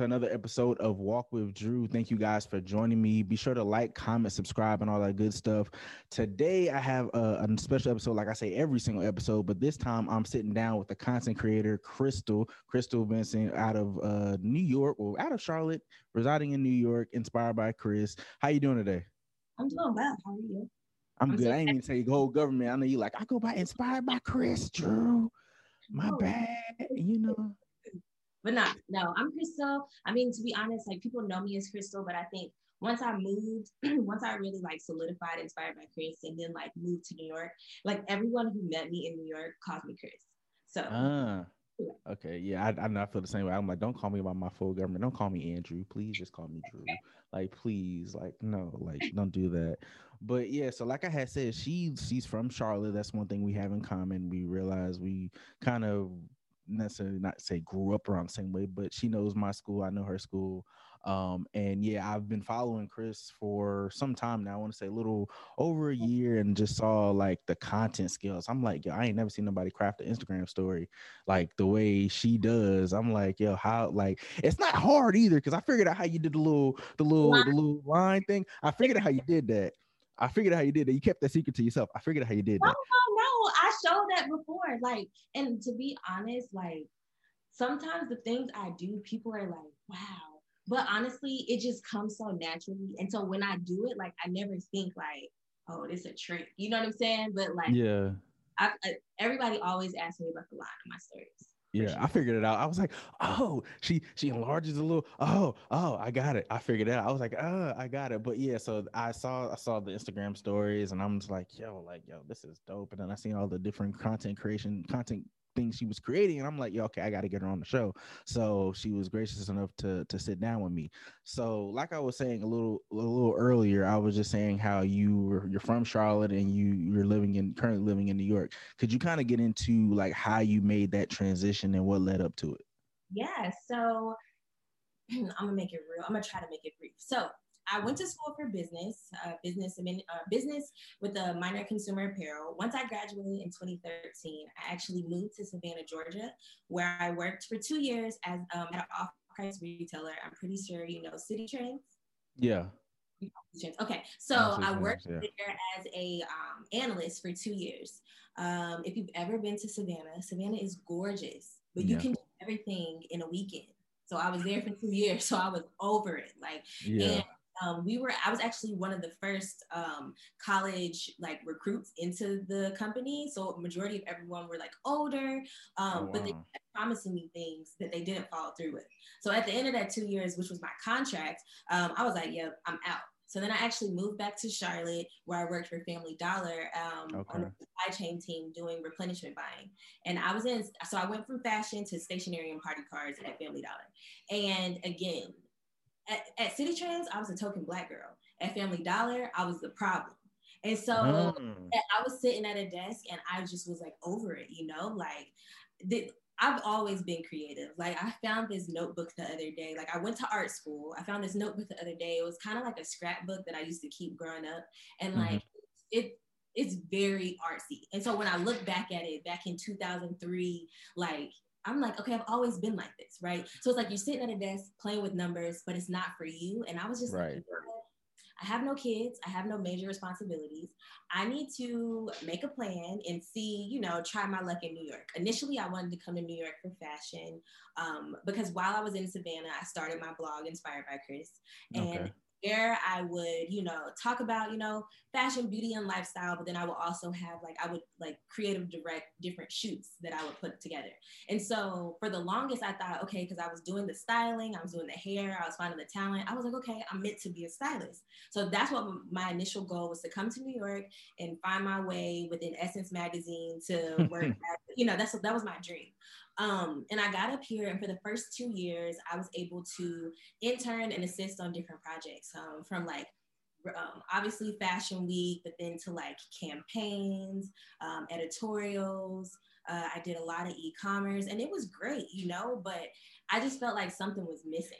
to another episode of Walk with Drew. Thank you guys for joining me. Be sure to like, comment, subscribe, and all that good stuff. Today, I have a, a special episode, like I say every single episode, but this time I'm sitting down with the content creator Crystal, Crystal Vincent, out of uh, New York, or out of Charlotte, residing in New York, inspired by Chris. How you doing today? I'm doing well. How are you? I'm, I'm good. I ain't even say go government. I know you like I go by inspired by Chris Drew. My oh. bad, you know but not no i'm crystal. I mean to be honest like people know me as crystal but i think once i moved once i really like solidified inspired by chris and then like moved to new york like everyone who met me in new york calls me chris. So uh, okay yeah I, I know i feel the same way. I'm like don't call me by my full government. Don't call me andrew. Please just call me drew. Like please like no like don't do that. But yeah so like i had said she she's from charlotte. That's one thing we have in common. We realize we kind of necessarily not say grew up around the same way, but she knows my school. I know her school. Um, and yeah, I've been following Chris for some time now. I want to say a little over a year and just saw like the content skills. I'm like, yo, I ain't never seen nobody craft an Instagram story like the way she does. I'm like, yo, how like it's not hard either because I figured out how you did the little the little the little line thing. I figured out how you did that. I figured out how you did that. You kept that secret to yourself. I figured out how you did that. No, no, no. Showed that before. Like, and to be honest, like sometimes the things I do, people are like, wow. But honestly, it just comes so naturally. And so when I do it, like I never think like, oh, this a trick. You know what I'm saying? But like, yeah. I, I, everybody always asks me about the line of my stories. Yeah, I figured it out. I was like, oh, she she enlarges a little. Oh, oh, I got it. I figured it out. I was like, oh, I got it. But yeah, so I saw I saw the Instagram stories and I'm just like, yo, like, yo, this is dope. And then I seen all the different content creation, content things she was creating and i'm like yeah okay i got to get her on the show. So she was gracious enough to to sit down with me. So like i was saying a little a little earlier i was just saying how you were you're from charlotte and you you're living in currently living in new york. Could you kind of get into like how you made that transition and what led up to it? Yeah so i'm gonna make it real i'm gonna try to make it brief. So I went to school for business, uh, business, uh, business with a minor consumer apparel. Once I graduated in 2013, I actually moved to Savannah, Georgia, where I worked for two years as um, at an off-price retailer. I'm pretty sure you know Citi Trends. Yeah. Okay, so I worked yeah. there as a um, analyst for two years. Um, if you've ever been to Savannah, Savannah is gorgeous, but you yeah. can do everything in a weekend. So I was there for two years, so I was over it. Like, yeah. and um, we were i was actually one of the first um, college like recruits into the company so majority of everyone were like older um, oh, wow. but they promising me things that they didn't follow through with so at the end of that two years which was my contract um, i was like yeah i'm out so then I actually moved back to Charlotte where I worked for Family Dollar um, okay. on the supply chain team doing replenishment buying. And I was in, so I went from fashion to stationery and party cards at Family Dollar. And again, at, at Citi Trends, I was a token black girl. At Family Dollar, I was the problem. And so mm. I was sitting at a desk and I just was like over it, you know, like the, I've always been creative. Like I found this notebook the other day. Like I went to art school. I found this notebook the other day. It was kind of like a scrapbook that I used to keep growing up. And mm-hmm. like it it's very artsy. And so when I look back at it back in 2003, like I'm like, okay, I've always been like this, right? So it's like you're sitting at a desk playing with numbers, but it's not for you. And I was just right. like, I have no kids, I have no major responsibilities. I need to make a plan and see, you know, try my luck in New York. Initially, I wanted to come to New York for fashion um, because while I was in Savannah, I started my blog inspired by Chris. And okay there I would, you know, talk about, you know, fashion, beauty, and lifestyle, but then I would also have like I would like creative direct different shoots that I would put together. And so for the longest I thought, okay, because I was doing the styling, I was doing the hair, I was finding the talent. I was like, okay, I'm meant to be a stylist. So that's what my initial goal was to come to New York and find my way within Essence magazine to work at, you know, that's that was my dream. Um, and I got up here, and for the first two years, I was able to intern and assist on different projects um, from like um, obviously Fashion Week, but then to like campaigns, um, editorials. Uh, I did a lot of e commerce, and it was great, you know, but I just felt like something was missing.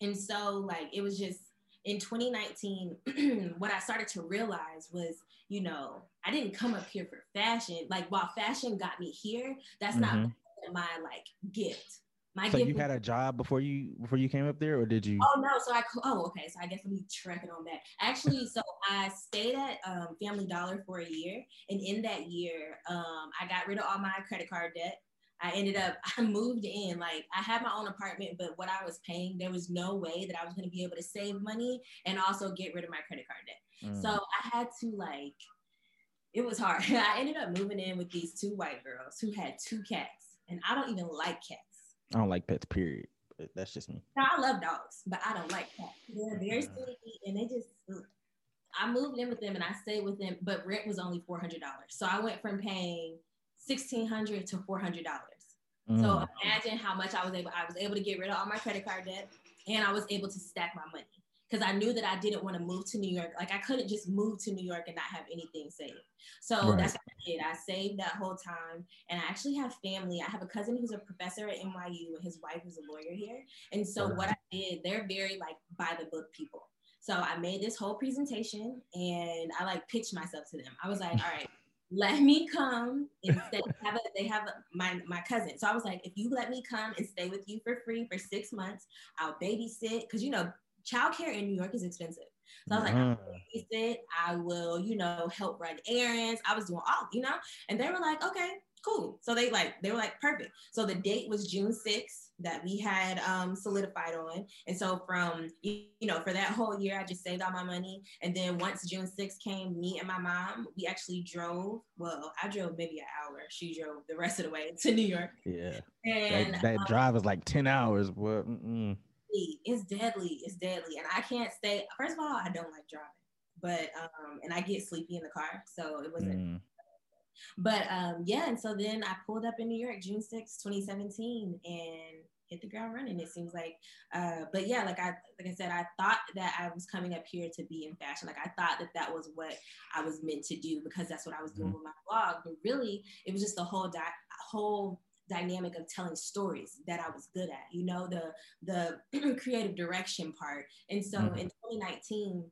And so, like, it was just in 2019, what I started to realize was, you know, I didn't come up here for fashion. Like, while fashion got me here, that's mm-hmm. not my like gift. My so you had a job before you before you came up there, or did you? Oh no, so I oh okay, so I guess let me track it on back. Actually, so I stayed at um, Family Dollar for a year, and in that year, um, I got rid of all my credit card debt. I ended up I moved in like I had my own apartment, but what I was paying, there was no way that I was going to be able to save money and also get rid of my credit card debt. Mm. So I had to like it was hard. I ended up moving in with these two white girls who had two cats, and I don't even like cats. I don't like pets, period. That's just me. Now, I love dogs, but I don't like cats. They're very sneaky, and they just. I moved in with them and I stayed with them, but rent was only four hundred dollars. So I went from paying sixteen hundred to four hundred dollars. Mm. So imagine how much I was able. I was able to get rid of all my credit card debt, and I was able to stack my money because I knew that I didn't want to move to New York. Like I couldn't just move to New York and not have anything saved. So right. that's what I did. I saved that whole time. And I actually have family. I have a cousin who's a professor at NYU and his wife is a lawyer here. And so right. what I did, they're very like by the book people. So I made this whole presentation and I like pitched myself to them. I was like, all right, let me come and stay. Have a, they have a, my my cousin. So I was like, if you let me come and stay with you for free for six months, I'll babysit because you know childcare in New York is expensive. So I was like, uh-huh. I, I will, you know, help run errands. I was doing all, you know, and they were like, okay, cool. So they like, they were like, perfect. So the date was June 6th that we had um, solidified on. And so from, you know, for that whole year, I just saved all my money. And then once June 6th came, me and my mom, we actually drove, well, I drove maybe an hour. She drove the rest of the way to New York. Yeah. And that, that um, drive was like 10 hours. But mm-mm deadly. It's deadly. It's deadly. And I can't stay. First of all, I don't like driving, but um, and I get sleepy in the car, so it wasn't. Mm. But um, yeah, and so then I pulled up in New York, June 6, 2017, and hit the ground running. It seems like, uh, but yeah, like I like I said, I thought that I was coming up here to be in fashion. Like I thought that that was what I was meant to do because that's what I was doing mm-hmm. with my blog. But really, it was just the whole di- whole dynamic of telling stories that I was good at, you know, the the creative direction part. And so mm-hmm. in 2019,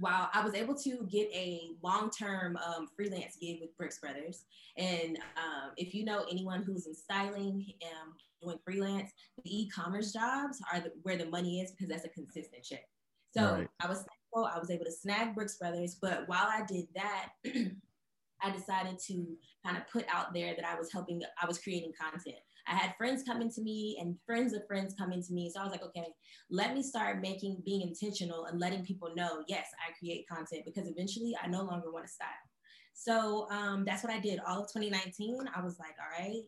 while I was able to get a long-term um, freelance gig with Brooks Brothers, and um, if you know anyone who's in styling and doing freelance, the e-commerce jobs are the, where the money is because that's a consistent check. So right. I was I was able to snag Brooks Brothers, but while I did that, I decided to kind of put out there that I was helping, I was creating content. I had friends coming to me and friends of friends coming to me. So I was like, okay, let me start making, being intentional and letting people know, yes, I create content because eventually I no longer want to style. So um, that's what I did all of 2019. I was like, all right,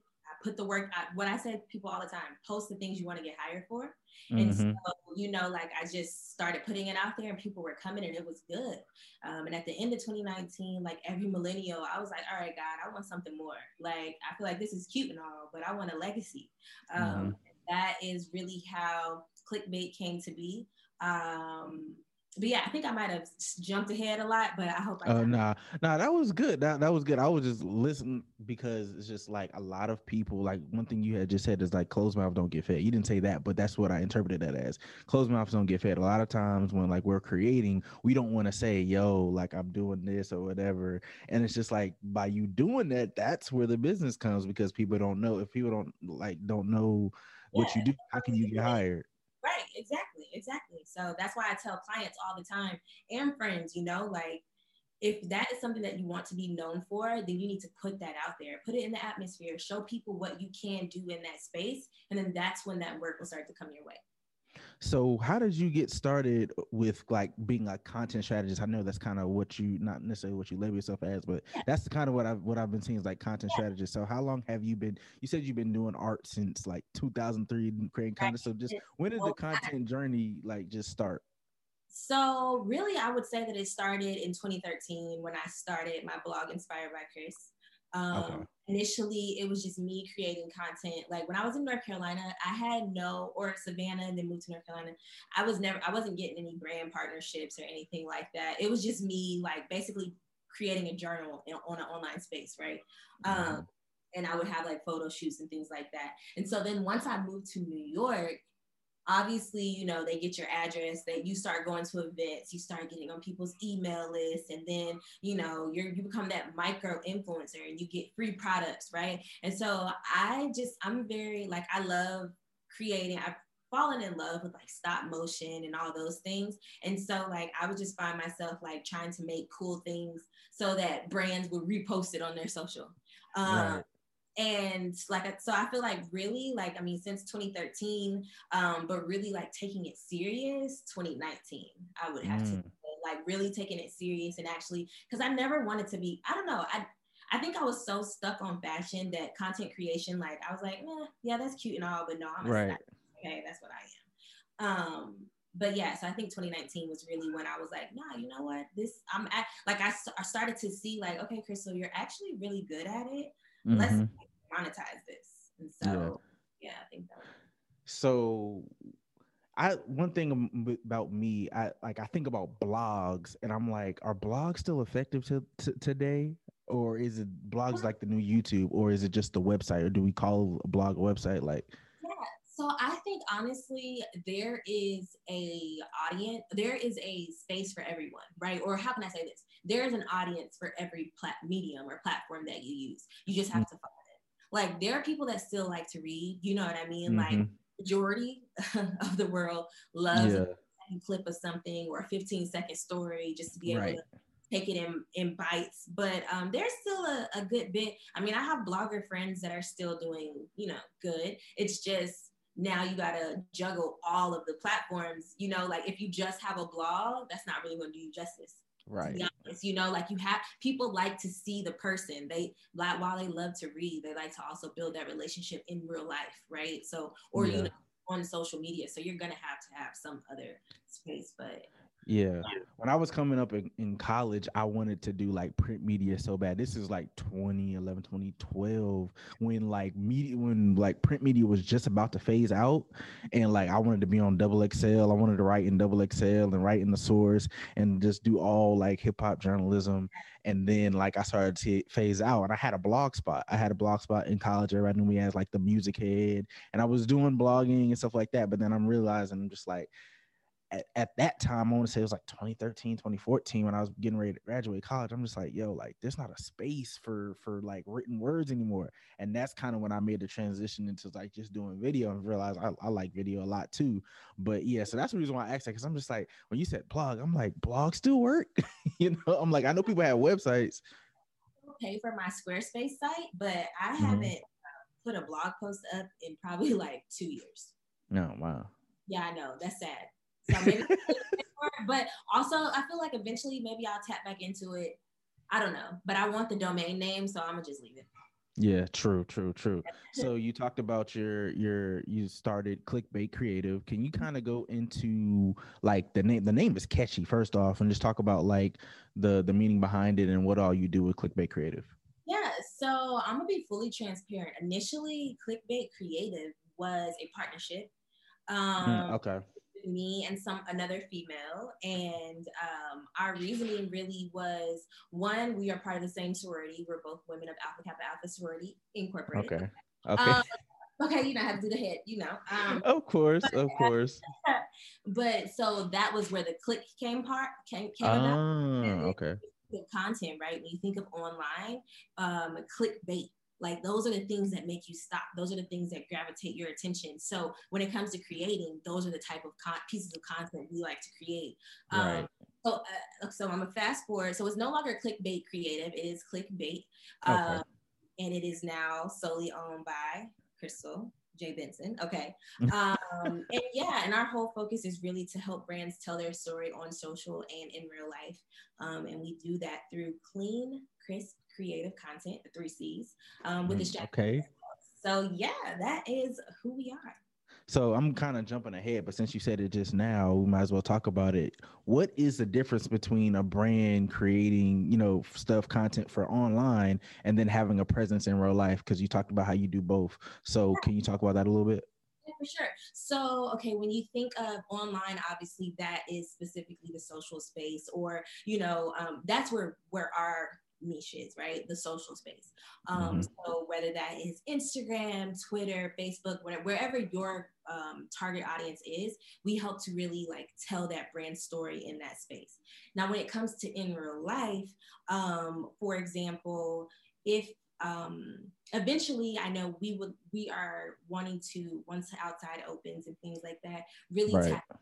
put the work out. What I said people all the time, post the things you want to get hired for. Mm-hmm. And so, you know, like I just started putting it out there and people were coming and it was good. Um, and at the end of 2019, like every millennial, I was like, all right, God, I want something more. Like, I feel like this is cute and all, but I want a legacy. Um, mm-hmm. That is really how clickbait came to be. Um, but yeah, I think I might have jumped ahead a lot, but I hope. Oh uh, nah, nah, that was good. That that was good. I was just listening because it's just like a lot of people. Like one thing you had just said is like closed mouth don't get fed. You didn't say that, but that's what I interpreted that as. Closed mouths don't get fed. A lot of times when like we're creating, we don't want to say, "Yo, like I'm doing this" or whatever. And it's just like by you doing that, that's where the business comes because people don't know. If people don't like don't know what yeah, you do, how can you get hired? Right, exactly, exactly. So that's why I tell clients all the time and friends, you know, like if that is something that you want to be known for, then you need to put that out there, put it in the atmosphere, show people what you can do in that space. And then that's when that work will start to come your way. So how did you get started with like being a content strategist? I know that's kind of what you not necessarily what you label yourself as, but that's the kind of what I've what I've been seeing is like content yeah. strategist. So how long have you been? You said you've been doing art since like 2003, creating content. So just when did the content journey like just start? So really, I would say that it started in 2013 when I started my blog Inspired by Chris. Um, okay. Initially, it was just me creating content. Like when I was in North Carolina, I had no, or Savannah, and then moved to North Carolina. I was never, I wasn't getting any brand partnerships or anything like that. It was just me, like basically creating a journal in, on an online space, right? Mm-hmm. Um, and I would have like photo shoots and things like that. And so then once I moved to New York, obviously, you know, they get your address, that you start going to events, you start getting on people's email lists, and then, you know, you're you become that micro influencer and you get free products, right? And so I just I'm very like I love creating, I've fallen in love with like stop motion and all those things. And so like I would just find myself like trying to make cool things so that brands would repost it on their social. Um, right. And like, so I feel like really like, I mean, since 2013, um, but really like taking it serious, 2019, I would have mm. to like really taking it serious and actually, cause I never wanted to be, I don't know, I, I think I was so stuck on fashion that content creation, like I was like, eh, yeah, that's cute and all, but no, I'm right. okay, that's what I am. Um, but yeah, so I think 2019 was really when I was like, nah, you know what? This I'm at, like I, I started to see like, okay, Crystal, you're actually really good at it. Mm-hmm. Let's monetize this. And so yeah, yeah I think that. So I one thing about me, I like I think about blogs, and I'm like, are blogs still effective to, to today, or is it blogs like the new YouTube, or is it just the website, or do we call a blog a website? Like, yeah. So I think honestly, there is a audience, there is a space for everyone, right? Or how can I say this? There is an audience for every plat- medium or platform that you use. You just have mm-hmm. to find. Like there are people that still like to read. You know what I mean? Mm-hmm. Like majority of the world loves yeah. a clip of something or a 15 second story just to be able right. to take it in, in bites. But um, there's still a, a good bit. I mean, I have blogger friends that are still doing, you know, good. It's just now you got to juggle all of the platforms. You know, like if you just have a blog, that's not really going to do you justice right. honest, you know like you have people like to see the person. They like while they love to read they like to also build that relationship in real life right? So or yeah. you know on social media. So you're gonna have to have some other space but yeah. When I was coming up in, in, college, I wanted to do like print media so bad. This is like 2011, 2012, when like media, when like print media was just about to phase out. And like I wanted to be on double XL. I wanted to write in double XL and write in the source and just do all like hip hop journalism. And then like I started to phase out and I had a blog spot. I had a blog spot in college. Everybody knew me as like the music head. And I was doing blogging and stuff like that. But then I'm realizing I'm just like, at, at that time, I want to say it was like 2013, 2014 when I was getting ready to graduate college. I'm just like, yo, like there's not a space for for like written words anymore. And that's kind of when I made the transition into like just doing video and realized I, I like video a lot too. But yeah, so that's the reason why I asked that because I'm just like, when you said blog, I'm like, blog still work? you know, I'm like, I know people have websites. Pay for my Squarespace site, but I mm-hmm. haven't uh, put a blog post up in probably like two years. No, oh, wow. Yeah, I know. That's sad. So maybe, but also I feel like eventually maybe I'll tap back into it. I don't know, but I want the domain name, so I'm gonna just leave it. Yeah, true, true, true. so you talked about your your you started clickbait creative. Can you kind of go into like the name? The name is catchy. First off, and just talk about like the the meaning behind it and what all you do with clickbait creative. Yeah, so I'm gonna be fully transparent. Initially, clickbait creative was a partnership. Mm, um, okay me and some another female. And um, our reasoning really was one we are part of the same sorority. We're both women of alpha kappa alpha sorority incorporated. Okay. Okay um, okay. you know how to do the head you know um, of course but, of course. but so that was where the click came part came, came about. Ah, okay. the content right? When you think of online um clickbait like those are the things that make you stop those are the things that gravitate your attention so when it comes to creating those are the type of con- pieces of content we like to create right. um, so, uh, so i'm a fast forward so it's no longer clickbait creative it is clickbait okay. um, and it is now solely owned by crystal Jay Benson. Okay. Um, and yeah, and our whole focus is really to help brands tell their story on social and in real life. Um, and we do that through clean, crisp, creative content, the three C's, um, with mm, the Okay. So yeah, that is who we are. So I'm kind of jumping ahead, but since you said it just now, we might as well talk about it. What is the difference between a brand creating, you know, stuff content for online and then having a presence in real life? Because you talked about how you do both. So can you talk about that a little bit? Yeah, for sure. So, okay, when you think of online, obviously that is specifically the social space, or you know, um, that's where where our niches, right? The social space. Um, mm-hmm. So whether that is Instagram, Twitter, Facebook, whatever, wherever your um, target audience is, we help to really like tell that brand story in that space. Now, when it comes to in real life, um, for example, if um, eventually I know we would we are wanting to once outside opens and things like that really right. tap the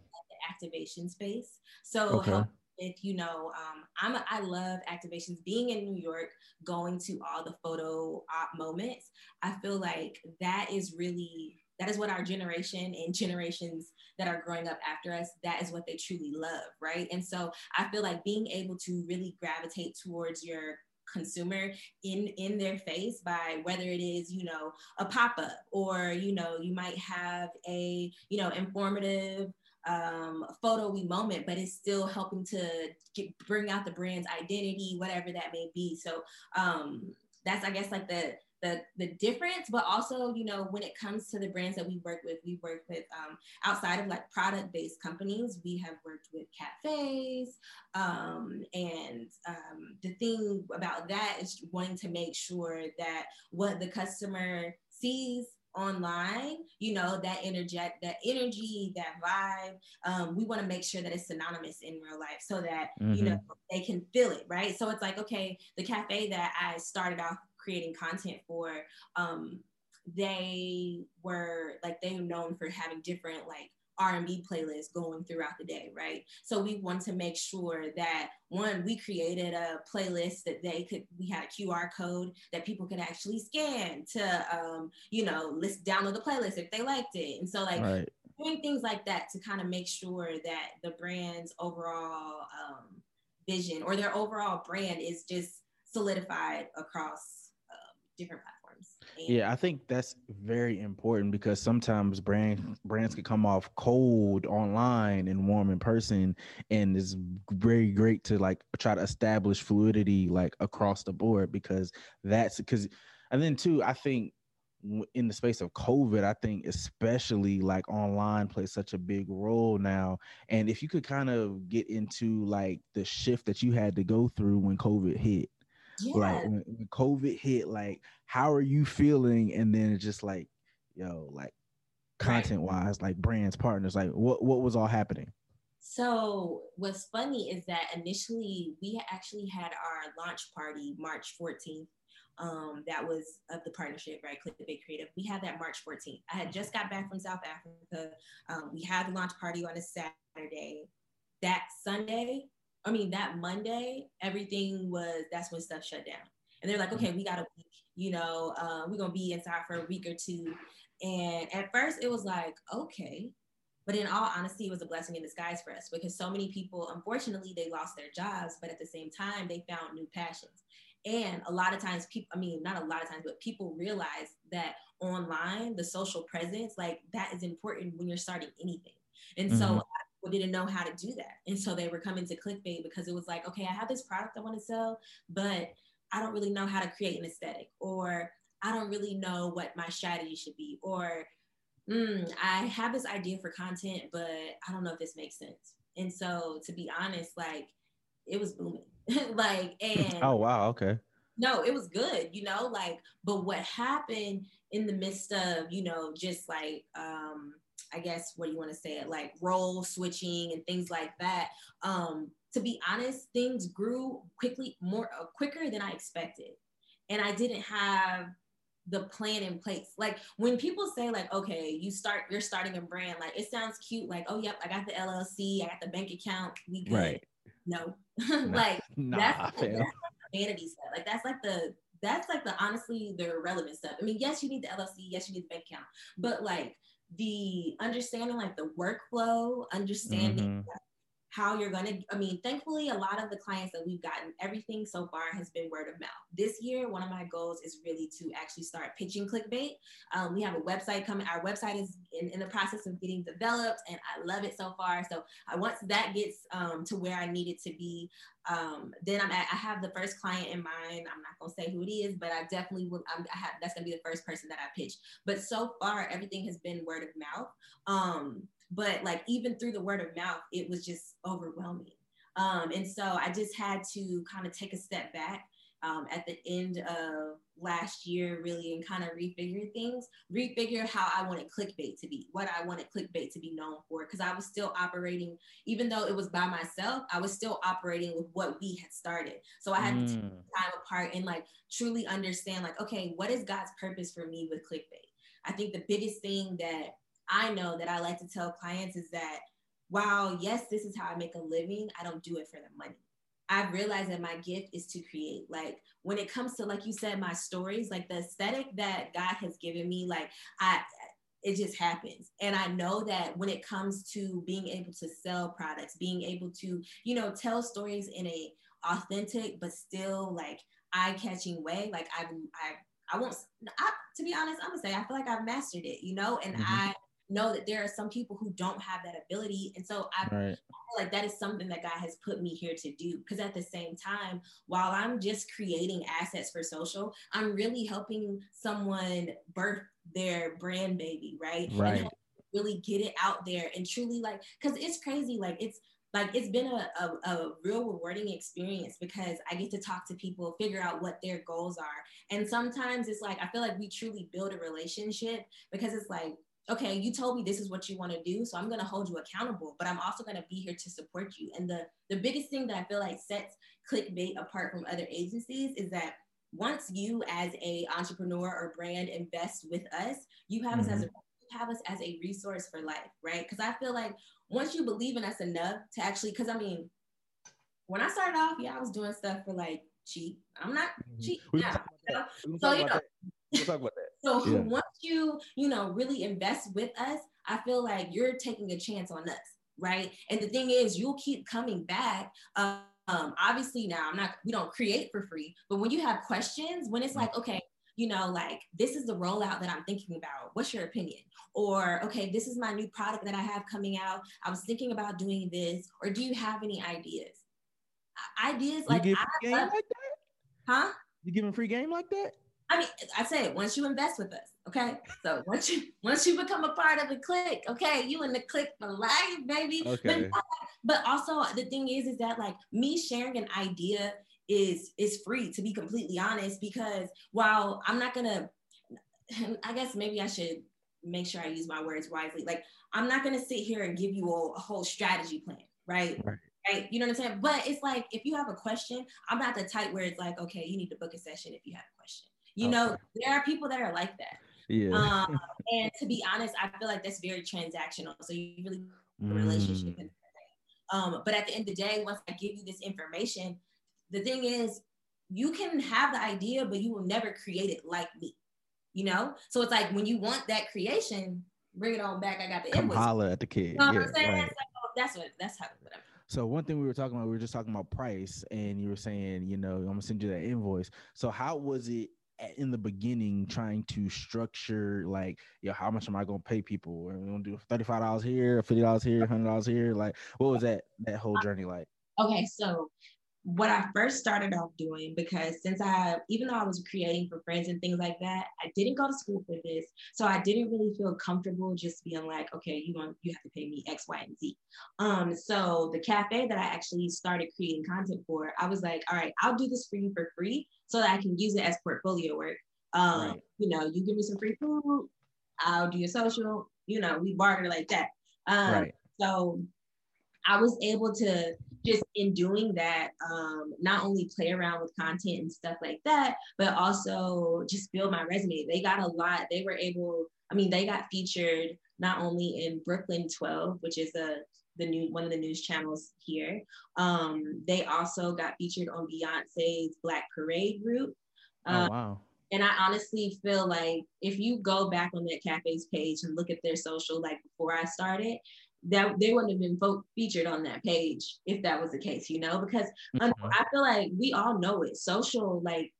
activation space. So okay. help if you know um, i'm a, i love activations. Being in new york going to all the photo op moments i feel like that is really that is what our generation and generations that are growing up after us that is what they truly love right? And so i feel like being able to really gravitate towards your consumer in in their face by whether it is you know a pop-up or you know you might have a you know informative um, photo we moment, but it's still helping to get, bring out the brand's identity, whatever that may be. So um, that's, I guess, like the the the difference but also you know when it comes to the brands that we work with we work with um, outside of like product based companies we have worked with cafes um, and um, the thing about that is wanting to make sure that what the customer sees online you know that interject that energy that vibe um, we want to make sure that it's synonymous in real life so that mm-hmm. you know they can feel it right so it's like okay the cafe that i started off creating content for, um, they were like they were known for having different like R&B playlist going throughout the day, right? So we want to make sure that one, we created a playlist that they could, we had a QR code that people could actually scan to, um, you know, list download the playlist if they liked it. And so like right. doing things like that to kind of make sure that the brand's overall um, vision or their overall brand is just solidified across different platforms. Yeah, I think that's very important because sometimes brand brands can come off cold online and warm in person, and it's very great to like try to establish fluidity like across the board because that's because, and then too, I think in the space of COVID, I think especially like online plays such a big role now. And if you could kind of get into like the shift that you had to go through when COVID hit, yeah. Like when, when COVID hit, like how are you feeling? And then it's just like, yo, like content wise, like brands, partners, like what what was all happening? So what's funny is that initially we actually had our launch party March 14th. Um, that was of the partnership, right? Clickbait Creative. We had that March 14th. I had just got back from South Africa. Um, we had the launch party on a Saturday. That Sunday, I mean, that Monday, everything was, that's when stuff shut down. And they're like, okay, we got a week, you know, uh, we're going to be inside for a week or two. And at first it was like, okay. But in all honesty, it was a blessing in disguise for us because so many people, unfortunately, they lost their jobs, but at the same time, they found new passions. And a lot of times, people, I mean, not a lot of times, but people realize that online, the social presence, like that is important when you're starting anything. And mm-hmm. so people didn't know how to do that. And so they were coming to clickbait because it was like, okay, I have this product I want to sell, but I don't really know how to create an aesthetic, or I don't really know what my strategy should be, or mm, I have this idea for content, but I don't know if this makes sense. And so to be honest, like it was booming. like, and oh wow, okay. No, it was good, you know, like, but what happened in the midst of, you know, just like um I guess what do you want to say it like role switching and things like that. Um, to be honest, things grew quickly, more uh, quicker than I expected, and I didn't have the plan in place. Like when people say like, okay, you start, you're starting a brand, like it sounds cute. Like, oh, yep, I got the LLC, I got the bank account, we good. Right. No, like nah, that's, that's vanity stuff. Like that's like the that's like the honestly the irrelevant stuff. I mean, yes, you need the LLC, yes, you need the bank account, but like the understanding like the workflow, understanding mm-hmm how you're going to i mean thankfully a lot of the clients that we've gotten everything so far has been word of mouth this year one of my goals is really to actually start pitching clickbait um, we have a website coming our website is in, in, the process of getting developed and i love it so far so I, once that gets um, to where i need it to be um, then I'm at, I have the first client in mind. I'm not gonna say who it is, but I definitely will. I'm, I have that's gonna be the first person that I pitch. But so far, everything has been word of mouth. Um, but like even through the word of mouth, it was just overwhelming. Um, and so I just had to kind of take a step back um, at the end of last year, really, and kind of refigure things, refigure how I wanted clickbait to be, what I wanted clickbait to be known for. Because I was still operating, even though it was by myself, I was still operating with what we had started. So I had mm. to take time apart and like truly understand, like, okay, what is God's purpose for me with clickbait? I think the biggest thing that I know that I like to tell clients is that while yes, this is how I make a living, I don't do it for the money. I've realized that my gift is to create. Like when it comes to, like you said, my stories, like the aesthetic that God has given me, like I, it just happens. And I know that when it comes to being able to sell products, being able to, you know, tell stories in a authentic but still like eye-catching way, like I've, I, I won't. I, to be honest, I'm gonna say I feel like I've mastered it, you know, and mm-hmm. I know that there are some people who don't have that ability. And so I, right. I feel like that is something that God has put me here to do. Because at the same time, while I'm just creating assets for social, I'm really helping someone birth their brand baby, right? Right. really get it out there and truly like, because it's crazy. Like it's like it's been a, a, a, real rewarding experience because I get to talk to people, figure out what their goals are. And sometimes it's like I feel like we truly build a relationship because it's like okay, you told me this is what you want to do, so I'm going to hold you accountable, but I'm also going to be here to support you. And the the biggest thing that I feel like sets clickbait apart from other agencies is that once you as a entrepreneur or brand invest with us, you have mm-hmm. us as a mm-hmm. have us as a resource for life, right? Because I feel like once you believe in us enough to actually, because I mean, when I started off, yeah, I was doing stuff for like cheap. I'm not mm-hmm. cheap now. So you know, we'll talk about that. So yeah. once you, you know, really invest with us, I feel like you're taking a chance on us, right? And the thing is, you'll keep coming back. Um, obviously now I'm not, we don't create for free, but when you have questions, when it's like, okay, you know, like this is the rollout that I'm thinking about. What's your opinion? Or, okay, this is my new product that I have coming out. I was thinking about doing this. Or do you have any ideas? Ideas like, you give I game love, like that? Huh? You giving free game like that? I mean, I say it once you invest with us, okay? So once you once you become a part of the click, okay, you in the click for life, baby. Okay. But, but also the thing is, is that like me sharing an idea is is free to be completely honest, because while I'm not gonna I guess maybe I should make sure I use my words wisely. Like I'm not gonna sit here and give you a, a whole strategy plan, right? Right right? You know what I'm saying? But it's like if you have a question, I'm not the type where it's like, okay, you need to book a session if you have a question. You okay. know, there are people that are like that. Yeah. Um, and to be honest, I feel like that's very transactional. So you really mm. relationship. Um, but at the end of the day, once I give you this information, the thing is, you can have the idea, but you will never create it like me. You know, so it's like when you want that creation, bring it on back. I got the Come invoice. holler at the kid. You know yeah, right. that's what that's how whatever. So one thing we were talking about, we were just talking about price, and you were saying, you know, I'm gonna send you that invoice. So how was it in the beginning trying to structure like yo how much am i going to pay people? Are we going to do $35 here $50 here $100 here? Like what was that that whole journey like? okay so what I first started off doing because since I, even though I was creating for friends and things like that, I didn't go to school for this, so I didn't really feel comfortable just being like, okay, you want you have to pay me X, Y, and Z. Um, so the cafe that I actually started creating content for, I was like, all right, I'll do this for you for free so that I can use it as portfolio work. Um, right. you know, you give me some free food, I'll do your social. You know, we barter like that. Um, right. So I was able to just in doing that, um, not only play around with content and stuff like that, but also just build my resume. They got a lot. They were able, I mean, they got featured not only in Brooklyn 12, which is a the new one of the news channels here. Um, they also got featured on Beyonce's Black Parade group. Oh, um, oh wow. And I honestly feel like if you go back on that cafe's page and look at their social, like before I started, that they wouldn't have been vote featured on that page if that was the case, you know, because mm-hmm. I feel like we all know it. Social, like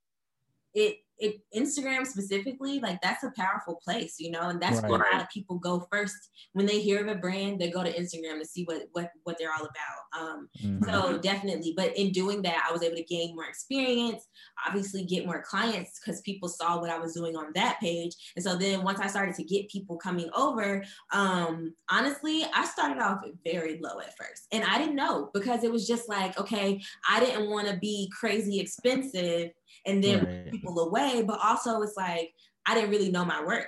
it it Instagram specifically, like that's a powerful place, you know, and that's right. where a lot of people go first when they hear of a brand. They go to Instagram to see what what what they're all about. Um, mm-hmm. So definitely, but in doing that, I was able to gain more experience. Obviously, get more clients because people saw what I was doing on that page. And so then once I started to get people coming over, um, honestly, I started off very low at first, and I didn't know because it was just like, okay, I didn't want to be crazy expensive and then right. people away. But also, it's like I didn't really know my worth,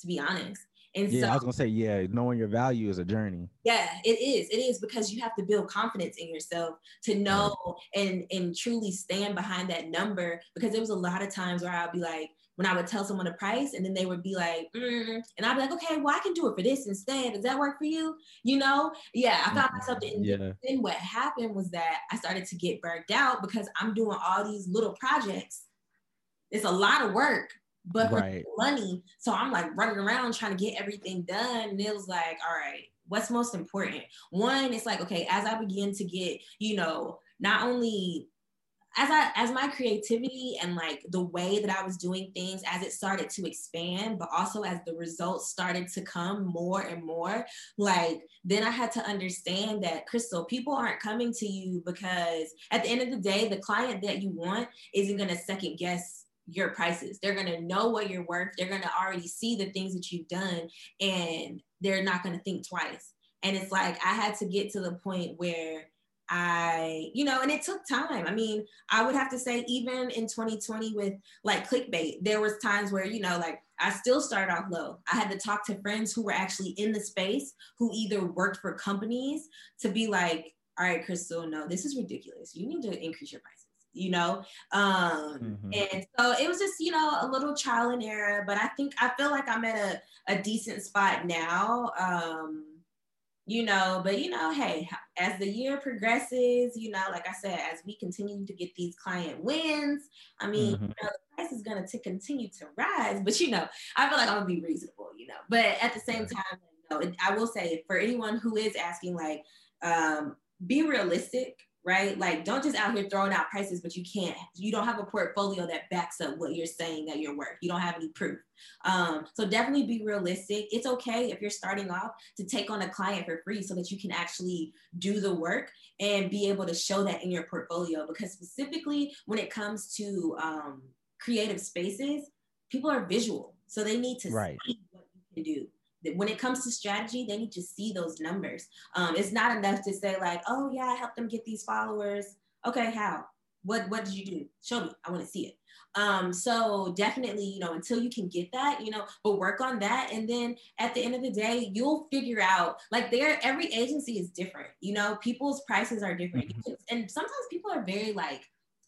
to be honest. And yeah, so, I was gonna say, yeah, knowing your value is a journey. Yeah, it is. It is because you have to build confidence in yourself to know and and truly stand behind that number. Because there was a lot of times where I'd be like, when I would tell someone a price, and then they would be like, mm, and I'd be like, okay, well, I can do it for this instead. Does that work for you? You know? Yeah, I found myself. In, yeah. Then what happened was that I started to get burnt out because I'm doing all these little projects. It's a lot of work but right. money. So I'm like running around trying to get everything done. And it was like, all right, what's most important? One, it's like, okay, as I begin to get, you know, not only as I as my creativity and like the way that I was doing things as it started to expand, but also as the results started to come more and more, like then I had to understand that Crystal, people aren't coming to you because at the end of the day, the client that you want isn't gonna second guess your prices. They're going to know what you're worth. They're going to already see the things that you've done and they're not going to think twice. And it's like I had to get to the point where I, you know, and it took time. I mean, I would have to say, even in 2020 with like clickbait, there was times where, you know, like I still started off low. I had to talk to friends who were actually in the space who either worked for companies to be like, all right, Crystal, no, this is ridiculous. You need to increase your prices, you know um mm-hmm. and so it was just you know a little trial and error but i think i feel like i'm at a, a decent spot now um you know but you know hey as the year progresses you know like i said as we continue to get these client wins i mean mm-hmm. you know, the price is going to continue to rise but you know i feel like i'm gonna be reasonable you know but at the same time you know, i will say for anyone who is asking like um be realistic right? Like, don't just out here throwing out prices, but you can't, you don't have a portfolio that backs up what you're saying that you're worth. You don't have any proof. Um, so definitely be realistic. It's okay if you're starting off to take on a client for free so that you can actually do the work and be able to show that in your portfolio. Because specifically when it comes to um, creative spaces, people are visual. So they need to right. see what you can do when it comes to strategy, they need to see those numbers. Um, it's not enough to say like, oh yeah, I helped them get these followers. Okay, how? What what did you do? Show me. I want to see it. Um, so definitely, you know, until you can get that, you know, but work on that. And then at the end of the day, you'll figure out like there, every agency is different, you know, people's prices are different. Mm-hmm. And sometimes people are very like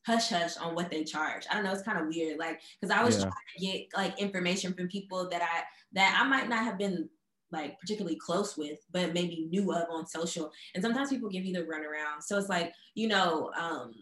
hush hush on what they charge. I don't know, it's kind of weird. Like, cause I was yeah. trying to get like information from people that I that I might not have been like particularly close with, but maybe knew of on social. And sometimes people give you the runaround. So it's like, you know, um,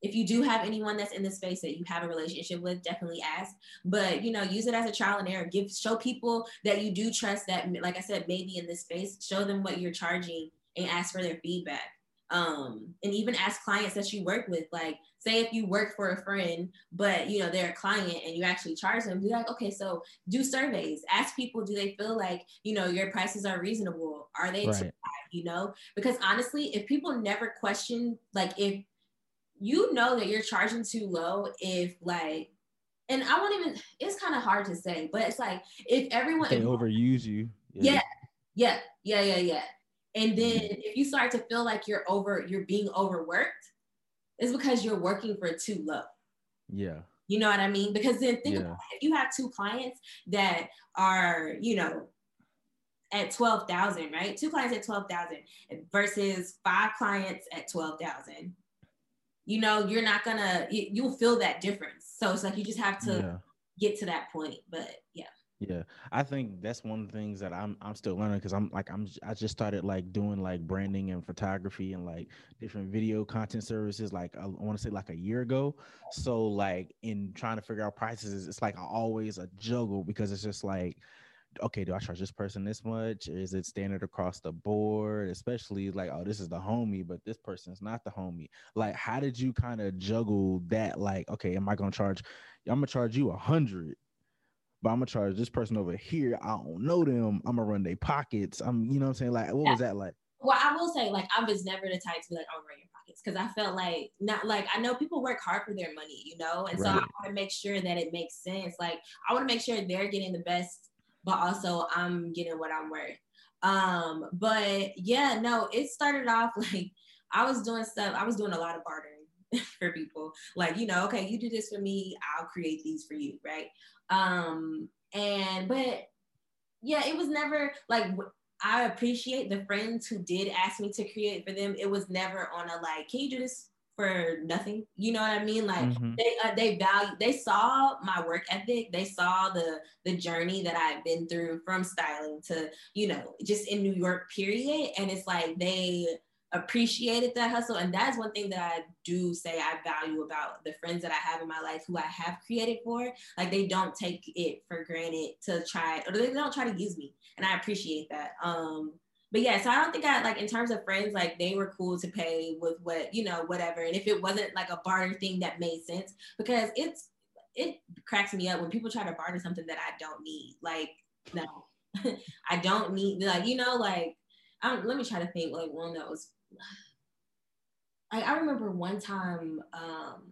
if you do have anyone that's in the space that you have a relationship with, definitely ask. But you know, use it as a trial and error. Give show people that you do trust that, like I said, maybe in this space, show them what you're charging and ask for their feedback um, and even ask clients that you work with like say if you work for a friend but you know they're a client and you actually charge them be like okay so do surveys. Ask people do they feel like you know your prices are reasonable? Are they right. high, you know? Because honestly if people never question like if you know that you're charging too low if like and i won't even it's kind of hard to say but it's like if everyone they overuse you. Yeah. Yeah. Yeah. Yeah. Yeah. And then if you start to feel like you're over, you're being overworked, it's because you're working for too low. Yeah. You know what I mean? Because then think yeah. about it. if you have two clients that are, you know, at 12,000, right? Two clients at 12,000 versus five clients at 12,000. You know, you're not gonna, you'll feel that difference. So it's like you just have to yeah. get to that point. But yeah. Yeah, I think that's one of the things that I'm I'm still learning because I'm like I'm I just started like doing like branding and photography and like different video content services like I want to say like a year ago. So like in trying to figure out prices, it's like always a juggle because it's just like okay, do I charge this person this much? Is it standard across the board? Especially like, oh, this is the homie, but this person's not the homie. Like, how did you kind of juggle that? Like, okay, am I gonna charge? I'm gonna charge you a hundred, but I'm gonna charge this person over here. I don't know them. I'm gonna run their pockets. I'm, you know what I'm saying? Like, what yeah. was that like? Well, I will say, like, I was never the type to be like, I'm run your pockets because I felt like not like I know people work hard for their money, you know, and right. so I want to make sure that it makes sense. Like, I want to make sure they're getting the best, but also I'm getting what I'm worth. Um, but yeah, no, it started off like I was doing stuff. I was doing a lot of bartering for people. Like, you know, okay, you do this for me, I'll create these for you, right? Um, and but yeah, it was never like I appreciate the friends who did ask me to create for them. It was never on a like, can you do this for nothing? You know what I mean? Like mm-hmm. they uh, they value they saw my work ethic. They saw the the journey that I've been through from styling to you know just in New York period. And it's like they appreciated that hustle. And that's one thing that I do say I value about the friends that I have in my life who I have created for. Like they don't take it for granted to try, or they don't try to use me. And I appreciate that. Um, but yeah, so I don't think I like in terms of friends, like they were cool to pay with what, you know, whatever. And if it wasn't like a barter thing that made sense, because it's it cracks me up when people try to barter something that I don't need. Like, no, I don't need like, you know, like I'm, let me try to think like one that was I, I remember one time, um,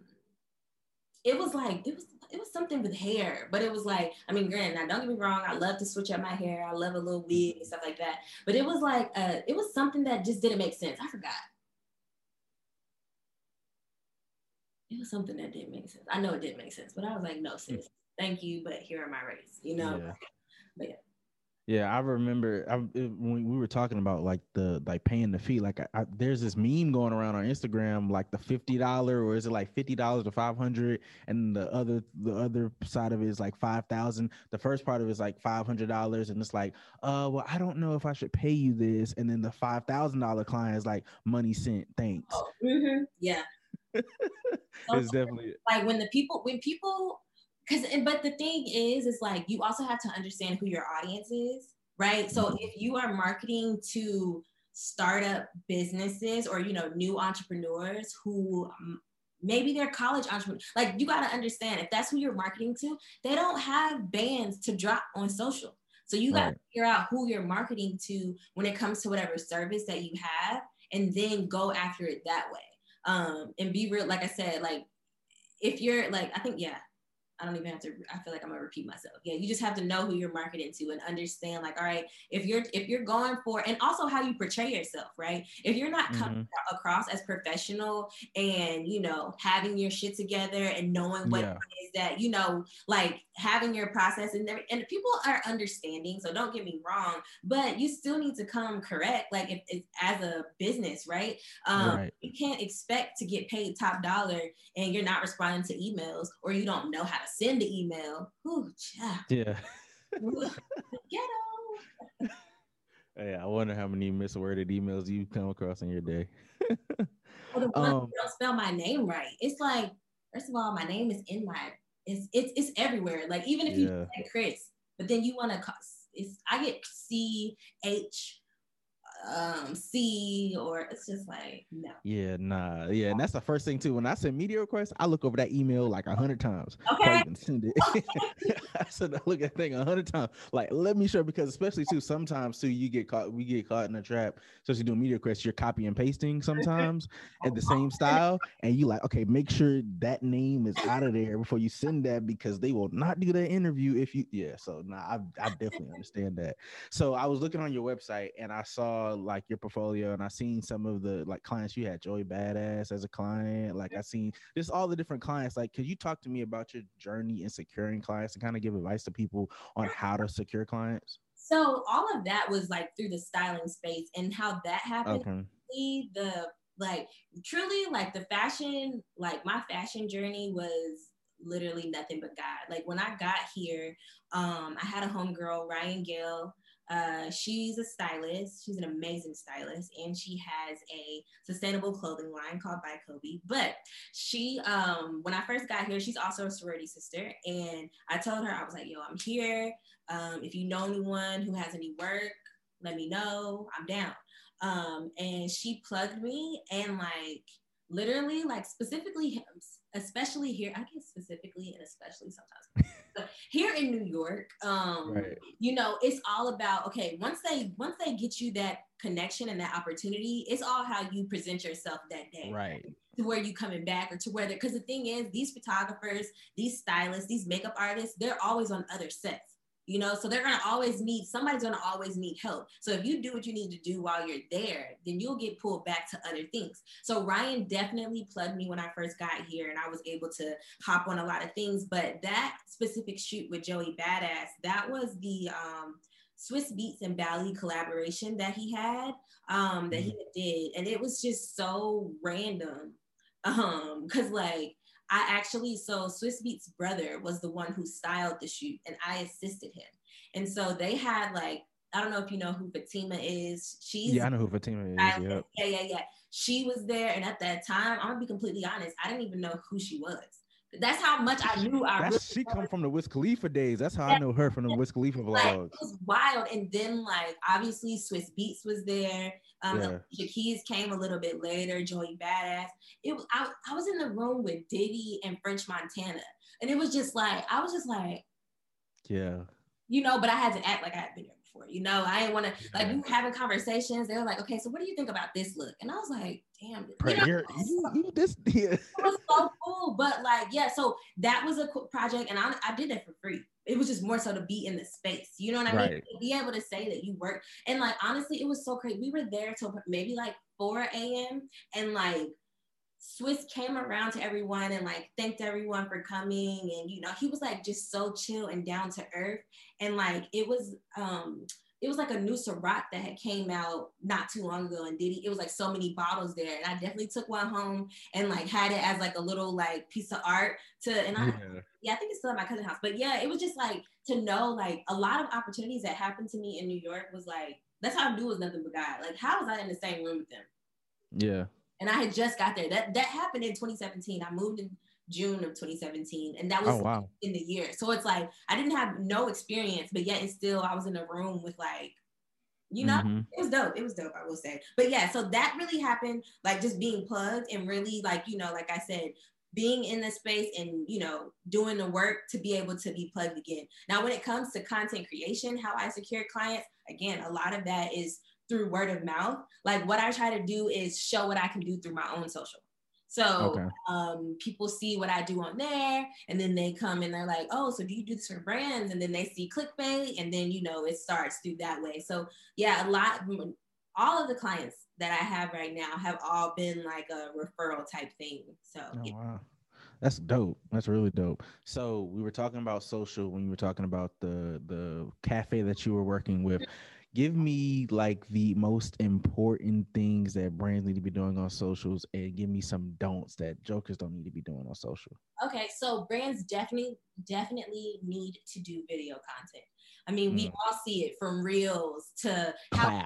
it was like it was it was something with hair, but it was like, I mean, granted, now don't get me wrong, I love to switch up my hair. I love a little wig and stuff like that. But it was like, uh, it was something that just didn't make sense. I forgot. It was something that didn't make sense. I know it didn't make sense, but I was like, no, sis, thank you, but here are my rates, you know? Yeah. Yeah, I remember I, when we were talking about like the like paying the fee. Like, I, I, there's this meme going around on Instagram, like the fifty dollar, or is it like fifty dollars to five hundred, and the other the other side of it is like five thousand. The first part of it is like five hundred dollars, and it's like, uh, well, I don't know if I should pay you this, and then the five thousand dollar client is like, money sent, thanks. Oh, mm-hmm. Yeah, it's definitely like when the people when people because but the thing is is like you also have to understand who your audience is right? So mm-hmm. if you are marketing to startup businesses or you know new entrepreneurs who um, maybe they're college entrepreneurs like you got to understand if that's who you're marketing to they don't have bands to drop on social. So you got to figure out who you're marketing to when it comes to whatever service that you have and then go after it that way. Um and be real like i said like if you're like i think yeah I don't even have to. I feel like I'm gonna repeat myself. Yeah, you just have to know who you're marketing to and understand, like, all right, if you're if you're going for, and also how you portray yourself, right? If you're not coming mm-hmm. across as professional and you know having your shit together and knowing what yeah. is that you know, like having your process and and people are understanding. So don't get me wrong, but you still need to come correct, like if, if as a business, right? Um, right. You can't expect to get paid top dollar and you're not responding to emails or you don't know how to send the email. Ooh, yeah. Ghetto. Hey, I wonder how many misworded emails you come across in your day. well, the ones um, don't spell my name right. It's like, first of all, my name is in my it's it's it's everywhere. Like even if yeah. you say Chris, but then you want to, it's I get C H um see or it's just like no. Yeah nah yeah and that's the first thing too when i send media requests i look over that email like a hundred times okay. even send it. I said i look at thing a hundred times like let me show because especially too sometimes too you get caught we get caught in a trap especially doing media requests you're copy and pasting sometimes at the same style and you like okay make sure that name is out of there before you send that because they will not do that interview if you yeah so nah i, I definitely understand that. So i was looking on your website and i saw like your portfolio and I seen some of the like clients you had Joey Badass as a client. Like I seen just all the different clients. Like, could you talk to me about your journey in securing clients and kind of give advice to people on how to secure clients? So all of that was like through the styling space and how that happened. Okay. The like truly like the fashion, like my fashion journey was literally nothing but God. Like when I got here, um, I had a homegirl, Ryan Gale. Uh, she's a stylist. She's an amazing stylist, and she has a sustainable clothing line called By Kobe. But she, um, when I first got here, she's also a sorority sister, and I told her I was like, "Yo, I'm here. Um, if you know anyone who has any work, let me know. I'm down." Um, and she plugged me, and like literally, like specifically, especially here, I guess specifically and especially sometimes here in New York, um, right. you know, it's all about okay. Once they once they get you that connection and that opportunity, it's all how you present yourself that day, right? To where you coming back or to where because the thing is, these photographers, these stylists, these makeup artists, they're always on other sets. You know so they're going to always need somebody's going to always need help. So if you do what you need to do while you're there then you'll get pulled back to other things. So ryan definitely plugged me when i first got here and i was able to hop on a lot of things but that specific shoot with joey badass that was the um Swizz Beatz and Bally collaboration that he had, um, that he mm-hmm. did, and it was just so random, um, because like I actually, so Swizz Beatz brother was the one who styled the shoot and I assisted him. And so they had like, I don't know if you know who Fatima is. She's yeah, I know who Fatima is. Yeah, yeah, yeah, yeah. She was there, and at that time, I'm gonna be completely honest, I didn't even know who she was. That's how much I knew. I really she come from the Wiz Khalifa days. That's how I know her from the Wiz Khalifa vlogs. Like, it was wild. And then like obviously Swizz Beatz was there. Um, yeah. the Keys came a little bit later. Joey Badass. It was I, I was in the room with Diddy and French Montana, and it was just like I was just like, yeah, you know. But I had to act like I had been there before. You know, I didn't want to like we were having conversations. They were like, okay, so what do you think about this look? And I was like, damn, you, know, you, you this yeah. it was so cool. But like, yeah, so that was a cool project, and I, I did that for free. It was just more so to be in the space. You know what I right. mean? be able to say that you work. And like honestly, it was so crazy. We were there till maybe like 4 a.m. and like Swizz came around to everyone and like thanked everyone for coming. And you know, he was like just so chill and down to earth. And like it was um it was like a new Ciroc that had came out not too long ago and Diddy, it was like so many bottles there. And I definitely took one home and like had it as like a little like piece of art to and I yeah, yeah I think it's still at my cousin's house. But yeah, it was just like to know like a lot of opportunities that happened to me in New York was like that's how I knew it was nothing but God. Like how was I in the same room with them? Yeah. And I had just got there. That that happened in 2017. I moved in June of 2017. And that was oh, wow. in the year. So it's like I didn't have no experience, but yet and still I was in a room with like, you know, mm-hmm. it was dope. It was dope, I will say. But yeah, so that really happened, like just being plugged and really like, you know, like I said, being in the space and you know doing the work to be able to be plugged again now when it comes to content creation how i secure clients again a lot of that is through word of mouth like what i try to do is show what i can do through my own social so okay. um, people see what I do on there, and then they come and they're like, "Oh, so do you do this for brands?" And then they see clickbait, and then you know it starts through that way. So yeah, a lot, all of the clients that I have right now have all been like a referral type thing. So oh, yeah. wow. That's dope. That's really dope. So we were talking about social when you were talking about the the cafe that you were working with give me like the most important things that brands need to be doing on socials and give me some don'ts that jokers don't need to be doing on social. Okay so brands definitely definitely need to do video content. I mean mm. we all see it from reels to how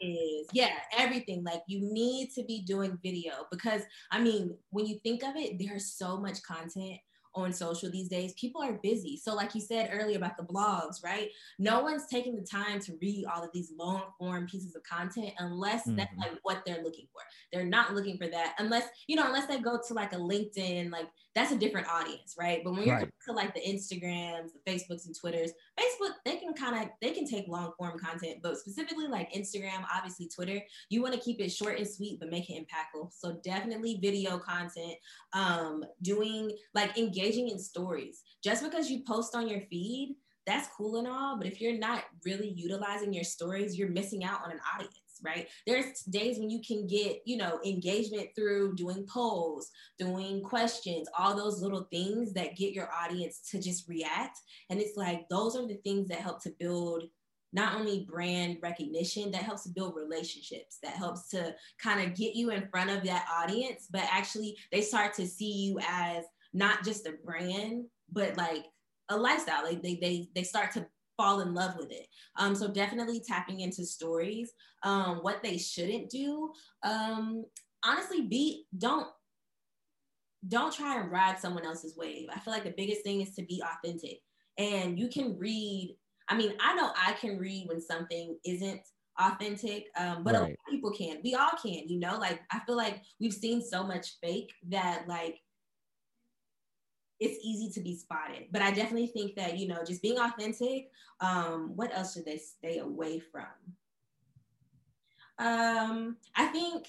is. Yeah everything. Like you need to be doing video because i mean when you think of it there's so much content on social these days, people are busy. So, like you said earlier about the blogs, right? No one's taking the time to read all of these long form pieces of content unless mm-hmm. that's like what they're looking for. They're not looking for that unless, you know, unless they go to like a LinkedIn, like that's a different audience, right? But when you're right. to like the Instagrams, the Facebooks and Twitters, Facebook, they can kind of they can take long form content, but specifically like Instagram, obviously Twitter, you want to keep it short and sweet, but make it impactful. So definitely video content, um, doing like engaging in stories. Just because you post on your feed, that's cool and all, but if you're not really utilizing your stories, you're missing out on an audience right? There's days when you can get, you know, engagement through doing polls, doing questions, all those little things that get your audience to just react. And it's like those are the things that help to build not only brand recognition that helps to build relationships that helps to kind of get you in front of that audience but actually they start to see you as not just a brand but like a lifestyle like they they, they start to fall in love with it. Um, so definitely tapping into stories. Um, what they shouldn't do. Um, honestly, be don't don't try and ride someone else's wave. I feel like the biggest thing is to be authentic. And you can read. I mean, I know I can read when something isn't authentic, um, but right. a lot of people can. We all can, you know. Like I feel like we've seen so much fake that like it's easy to be spotted. But I definitely think that, you know, just being authentic, um, what else should they stay away from? Um, I think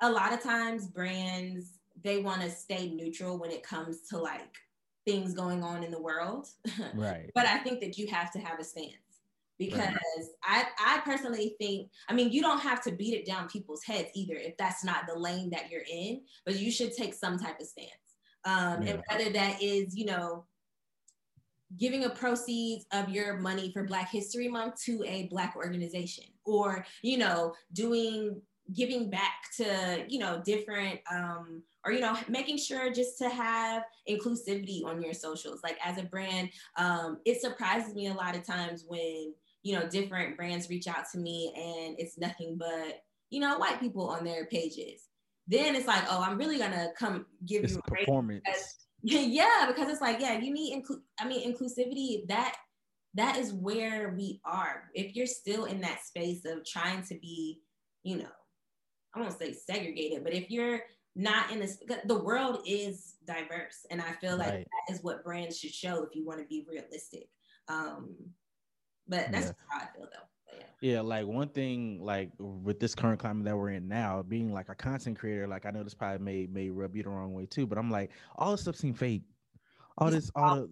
a lot of times brands, they want to stay neutral when it comes to like things going on in the world. Right. but I think that you have to have a stance because right. I, I personally think, I mean, you don't have to beat it down people's heads either if that's not the lane that you're in, but you should take some type of stance. Um, yeah. And whether that is, you know, giving a proceeds of your money for Black History Month to a Black organization or, you know, doing giving back to you know different um or you know making sure just to have inclusivity on your socials like as a brand um it surprises me a lot of times when you know different brands reach out to me and it's nothing but you know white people on their pages then it's like oh i'm really gonna come give it's you a performance yeah because it's like yeah you need inclu- i mean inclusivity that that is where we are if you're still in that space of trying to be you know I won't say segregated, but if you're not in this, the world is diverse, and I feel like right. that is what brands should show if you want to be realistic. Um, but that's yeah. how I feel though. Yeah. like one thing, like with this current climate that we're in now, being like a content creator, like I know this probably may may rub you the wrong way too, but I'm like, all this stuff seems fake. All this, all the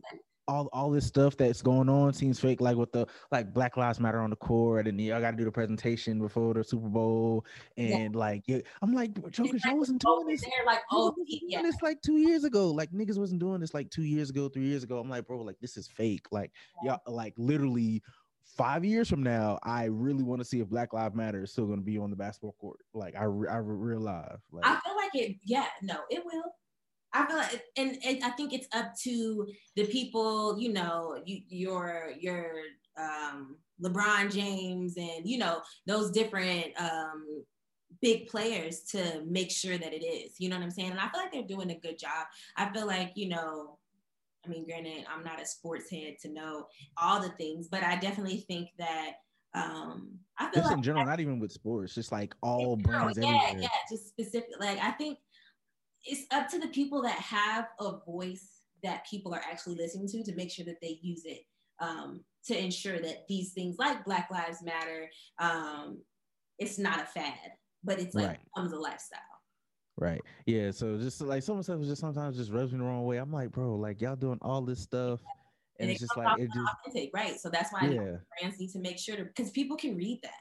all all this stuff that's going on seems fake. Like with the like Black Lives Matter on the court, and y'all got to do the presentation before the Super Bowl, and yeah. like yeah, I'm like, Joker, y'all wasn't doing this. They're like, oh, yeah, this like two years ago. Like niggas wasn't doing this like two years ago, three years ago. I'm like, bro, like this is fake. Like yeah. y'all, like literally five years from now, I really want to see if Black Lives Matter is still going to be on the basketball court. Like I, I realize. Like, I feel like it. Yeah, no, it will. I feel like, and, and I think it's up to the people, you know, you, your your um, LeBron James and you know those different um, big players to make sure that it is. You know what I'm saying? And I feel like they're doing a good job. I feel like you know, I mean, granted, I'm not a sports head to know all the things, but I definitely think that um I feel just like in general, not even with sports, just like all brands. Yeah, everywhere. yeah, just specific. Like I think it's up to the people that have a voice that people are actually listening to to make sure that they use it um, to ensure that these things like Black Lives Matter, um, it's not a fad, but it's like right. becomes a lifestyle. Right. Yeah. So just like some of stuff is just sometimes just rubs me the wrong way. I'm like, bro, like y'all doing all this stuff. And, and it's just like it just authentic, right. So that's why yeah. brands need to make sure to because people can read that.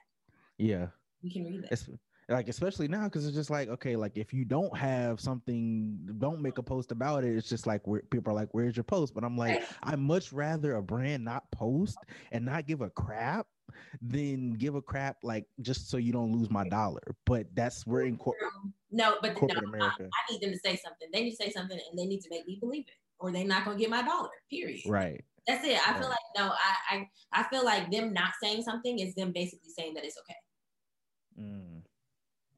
Yeah. We can read that. It's, like especially now because it's just like okay like if you don't have something don't make a post about it it's just like where people are like where's your post? But i'm like i much rather a brand not post and not give a crap than give a crap like just so you don't lose my dollar. But that's we're in corporate no but corporate no, America. I, I need them to say something. They need to say something and they need to make me believe it or they're not gonna get my dollar period. Right. That's it. I right. feel like no I, I i feel like them not saying something is them basically saying that it's okay. Mm.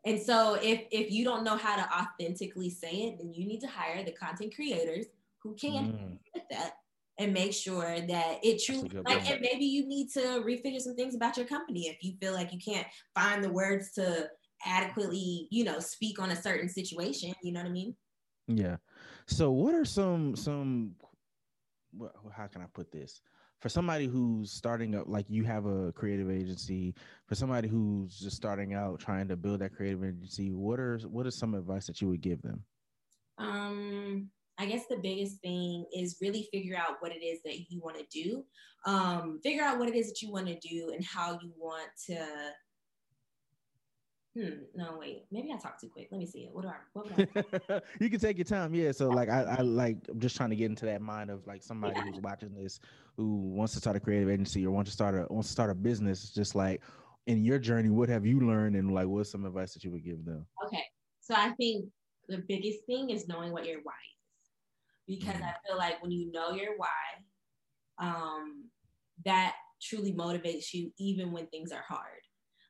And so if if you don't know how to authentically say it, then you need to hire the content creators who can mm. with that and make sure that it truly like and maybe you need to refigure some things about your company if you feel like you can't find the words to adequately, you know, speak on a certain situation. You know what I mean? Yeah. So what are some some how can I put this? For somebody who's starting up like you have a creative agency for somebody who's just starting out trying to build that creative agency what are what is some advice that you would give them? Um i guess the biggest thing is really figure out what it is that you want to do. Um figure out what it is that you want to do and how you want to Hmm, no, wait. Maybe I talked too quick. Let me see it. What do I? What would I? you can take your time. Yeah. So like I, I like I'm just trying to get into that mind of like somebody yeah. who's watching this who wants to start a creative agency or wants to start a wants to start a business. Just like in your journey, what have you learned and like what's some advice that you would give them? Okay. So I think the biggest thing is knowing what your why is. Because mm-hmm. I feel like when you know your why, um, that truly motivates you even when things are hard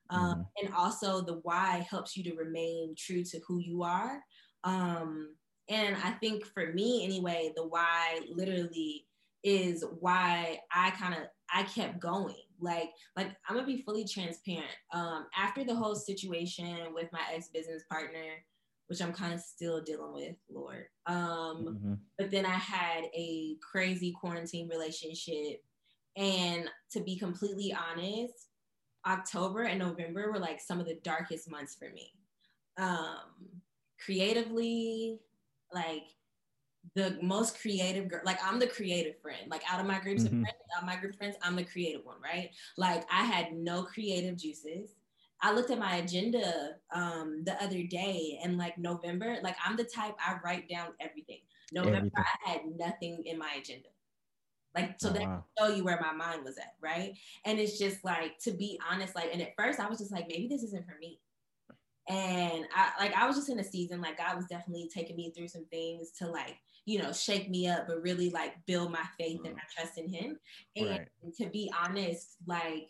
um, mm-hmm. and also the why helps you to remain true to who you are um, and i think for me anyway the why literally is why i kind of i kept going like like i'm gonna be fully transparent um, after the whole situation with my ex-business partner which i'm kind of still dealing with lord um, mm-hmm. but then i had a crazy quarantine relationship and to be completely honest October and November were like some of the darkest months for me. Um, creatively, like the most creative girl. Like I'm the creative friend. Like out of my groups mm-hmm. of friends, out of my group of friends, I'm the creative one, right? Like I had no creative juices. I looked at my agenda um, the other day and like November, like I'm the type I write down everything. November, everything. I had nothing in my agenda. Like, so oh, that wow. show you where my mind was at, right? And it's just like, to be honest, like, and at first I was just like, maybe this isn't for me. And I like I was just in a season, like God was definitely taking me through some things to like, you know, shake me up, but really like build my faith and mm. my trust in him. And right. to be honest, like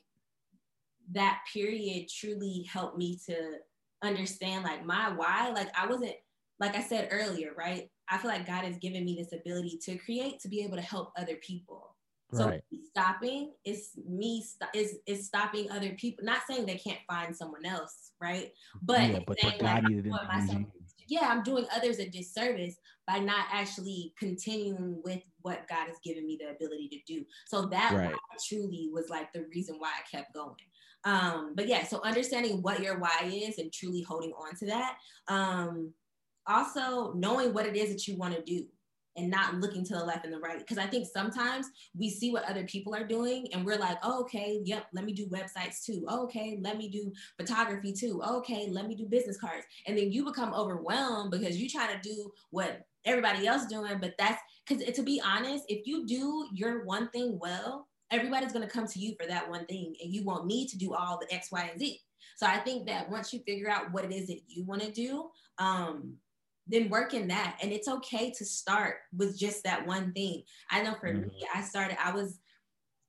that period truly helped me to understand like my why. Like I wasn't, like I said earlier, right? I feel like God has given me this ability to create to be able to help other people. So right. stopping is me st- is is stopping other people. Not saying they can't find someone else, right? But, yeah, but saying, like, I'm yeah, I'm doing others a disservice by not actually continuing with what God has given me the ability to do. So that right. truly was like the reason why I kept going. Um, but yeah, so understanding what your why is and truly holding on to that. Um, also knowing what it is that you want to do and not looking to the left and the right. Because I think sometimes we see what other people are doing and we're like, oh, okay, yep, let me do websites too. Oh, okay, let me do photography too. Oh, okay, let me do business cards. And then you become overwhelmed because you try to do what everybody else is doing. But that's because to be honest, if you do your one thing well, everybody's going to come to you for that one thing and you won't need to do all the X, Y, and Z. So I think that once you figure out what it is that you want to do, um, then work in that. And it's okay to start with just that one thing. I know for mm-hmm. me, I started, I was,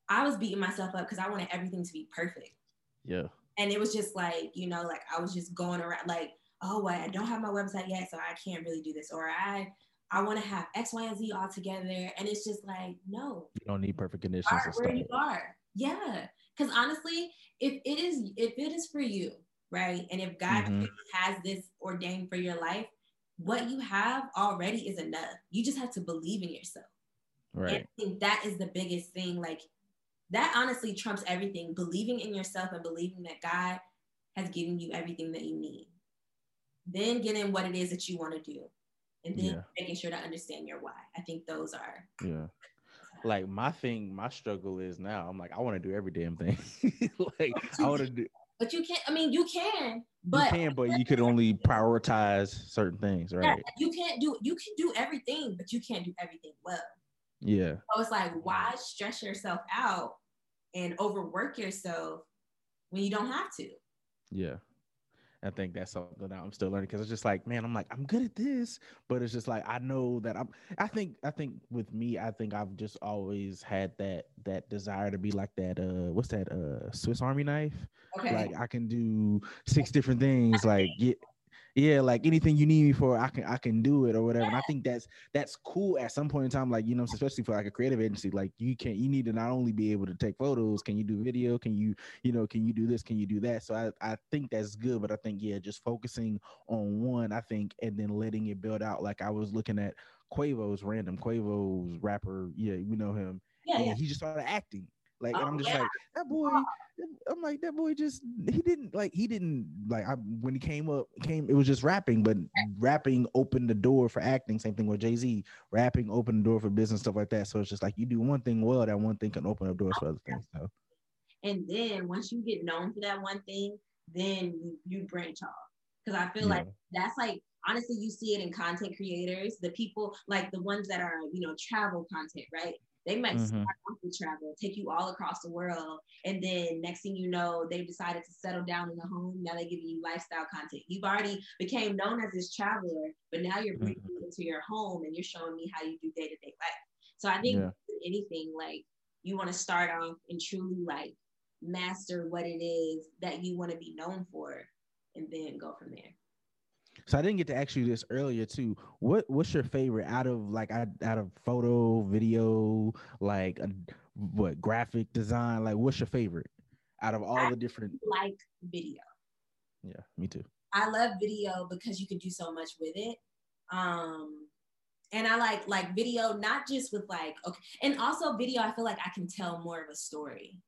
I was beating myself up because I wanted everything to be perfect. Yeah. And it was just like, you know, like I was just going around like, oh, I don't have my website yet, so I can't really do this. Or I I want to have X, Y, and Z all together. And it's just like, no. You don't need perfect conditions. Start where you are. Yeah. Because honestly, if it is if it is for you, right? And if God mm-hmm. has this ordained for your life, what you have already is enough. You just have to believe in yourself. Right. And I think that is the biggest thing. Like that honestly trumps everything. Believing in yourself and believing that God has given you everything that you need. Then getting what it is that you want to do. And then yeah. making sure to understand your why. I think those are yeah. Like my thing, my struggle is now. I'm like, I want to do every damn thing. like oh, I want to do but you can't. I mean, you can, but you can, but you could only prioritize certain things, right? Yeah, you can't do. You can do everything, but you can't do everything well. Yeah. So it's like, why stress yourself out and overwork yourself when you don't have to? Yeah. I think that's something that I'm still learning because it's just like, man, I'm like, I'm good at this, but it's just like I know that I'm. I think, I think with me, I think I've just always had that that desire to be like that. Uh, what's that? Uh, Swiss Army knife. Okay. Like I can do six different things. Like get yeah, like anything you need me for, I can I can do it or whatever. And I think that's that's cool at some point in time, like you know, especially for like a creative agency, like you can you need to not only be able to take photos, can you do video? Can you, you know, can you do this? Can you do that? So I, I think that's good, but I think yeah, just focusing on one, I think, and then letting it build out. Like I was looking at Quavo's random Quavo's rapper, yeah, you know him. Yeah, yeah. he just started acting. Like, oh, I'm just yeah. like, that boy, I'm like, that boy just, he didn't, like, he didn't, like, I, when he came up, came, it was just rapping, but rapping opened the door for acting. Same thing with Jay Z. Rapping opened the door for business, stuff like that. So it's just like, you do one thing well, that one thing can open up doors for other things. So. And then once you get known for that one thing, then you, you branch off. Cause I feel yeah. like that's like, honestly, you see it in content creators, the people like the ones that are, you know, travel content, right? They might mm-hmm. start off with travel, take you all across the world, and then next thing you know, they've decided to settle down in a home. Now they're giving you lifestyle content. You've already became known as this traveler, but now you're bringing mm-hmm. into your home and you're showing me how you do day to day life. So I think yeah. anything like you want to start off and truly like master what it is that you want to be known for, and then go from there. So I didn't get to ask you this earlier too. What what's your favorite out of like out of photo, video, like a, what graphic design? Like what's your favorite out of all I the different? Like video. Yeah, me too. I love video because you can do so much with it. Um, and I like like video not just with like okay, and also video. I feel like I can tell more of a story.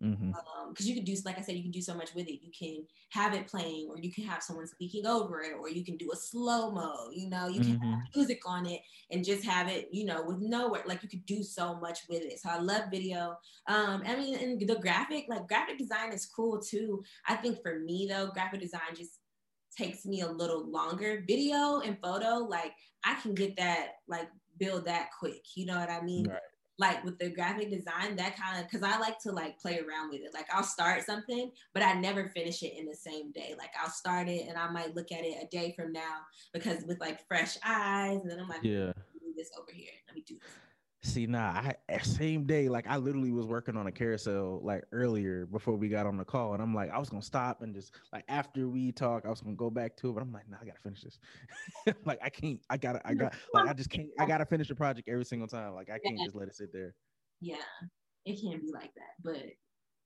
Because mm-hmm. um, you can do like i said you can do so much with it. You can have it playing or you can have someone speaking over it or you can do a slow mo you know? You can mm-hmm. have music on it and just have it you know with nowhere like you could do so much with it. So i love video. Um i mean and the graphic like graphic design is cool too. I think for me though graphic design just takes me a little longer. Video and photo like i can get that like build that quick you know what i mean? Right like with the graphic design, that kind of because I like to like play around with it. Like I'll start something, but I never finish it in the same day. Like I'll start it and I might look at it a day from now because with like fresh eyes, and then I'm like, yeah, this over here. Let me do this. See, nah, I eh, same day, like I literally was working on a carousel like earlier before we got on the call, and I'm like, I was gonna stop and just like after we talk, I was gonna go back to it, but I'm like, nah, I gotta finish this. like I can't, I gotta, I got, like I just can't, I gotta finish the project every single time. Like I can't just let it sit there. Yeah, it can't be like that, but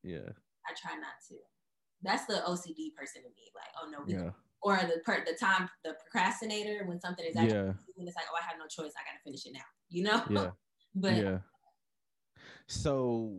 yeah, I try not to. That's the OCD person in me. Like, oh no, we yeah. or the per the time the procrastinator when something is actually yeah. it's like, oh, I have no choice, I gotta finish it now. You know? Yeah. But yeah. So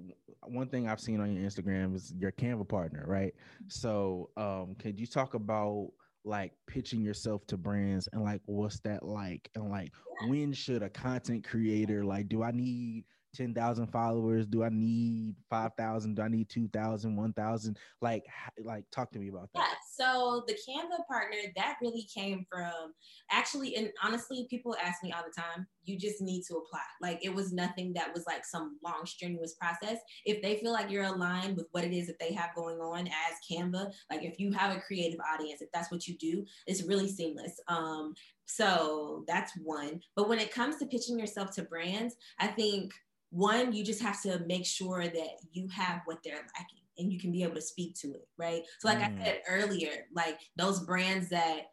one thing I've seen on your Instagram is your Canva partner, right? So um could you talk about like pitching yourself to brands and like what's that like and like when should a content creator like do I need 10,000 followers? Do I need 5,000? Do I need 2,000, 1,000? Like, like talk to me about that. Yeah. So the Canva partner, that really came from actually, and honestly, people ask me all the time, you just need to apply. Like it was nothing that was like some long strenuous process. If they feel like you're aligned with what it is that they have going on as Canva, like if you have a creative audience, if that's what you do, it's really seamless. Um, so that's one. But when it comes to pitching yourself to brands, I think one, you just have to make sure that you have what they're lacking and you can be able to speak to it, right? So, like mm. I said earlier, like those brands that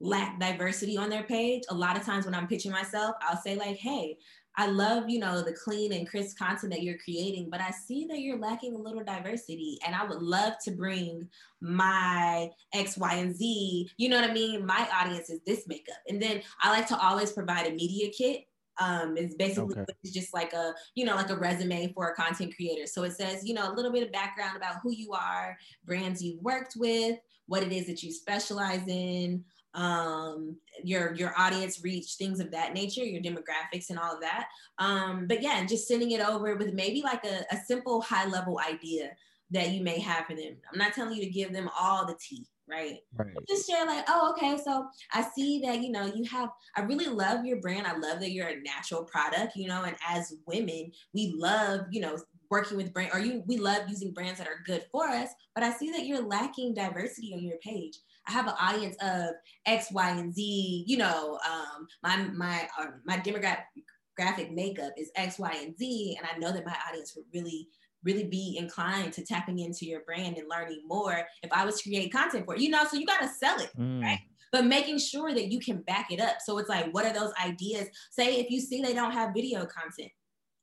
lack diversity on their page, a lot of times when I'm pitching myself, I'll say, like, hey, I love, you know, the clean and crisp content that you're creating, but I see that you're lacking a little diversity. And I would love to bring my X, Y, and Z, you know what I mean? My audience is this makeup. And then I like to always provide a media kit um, is basically okay. just like a you know like a resume for a content creator. So it says you know a little bit of background about who you are brands you've worked with what it is that you specialize in um your your audience reach things of that nature your demographics and all of that. Um but yeah just sending it over with maybe like a, a simple high level idea that you may have for them. I'm not telling you to give them all the tea right? right. Just share like, oh, okay, so I see that you know you have. I really love your brand. I love that you're a natural product, you know. And as women, we love you know working with brand or you we love using brands that are good for us. But I see that you're lacking diversity on your page. I have an audience of X, Y, and Z. You know, um, my my uh, my demographic makeup is X, Y, and Z, and I know that my audience would really really be inclined to tapping into your brand and learning more if I was to create content for it, you know, so you got to sell it, mm. right? But making sure that you can back it up. So it's like, what are those ideas? Say if you see they don't have video content,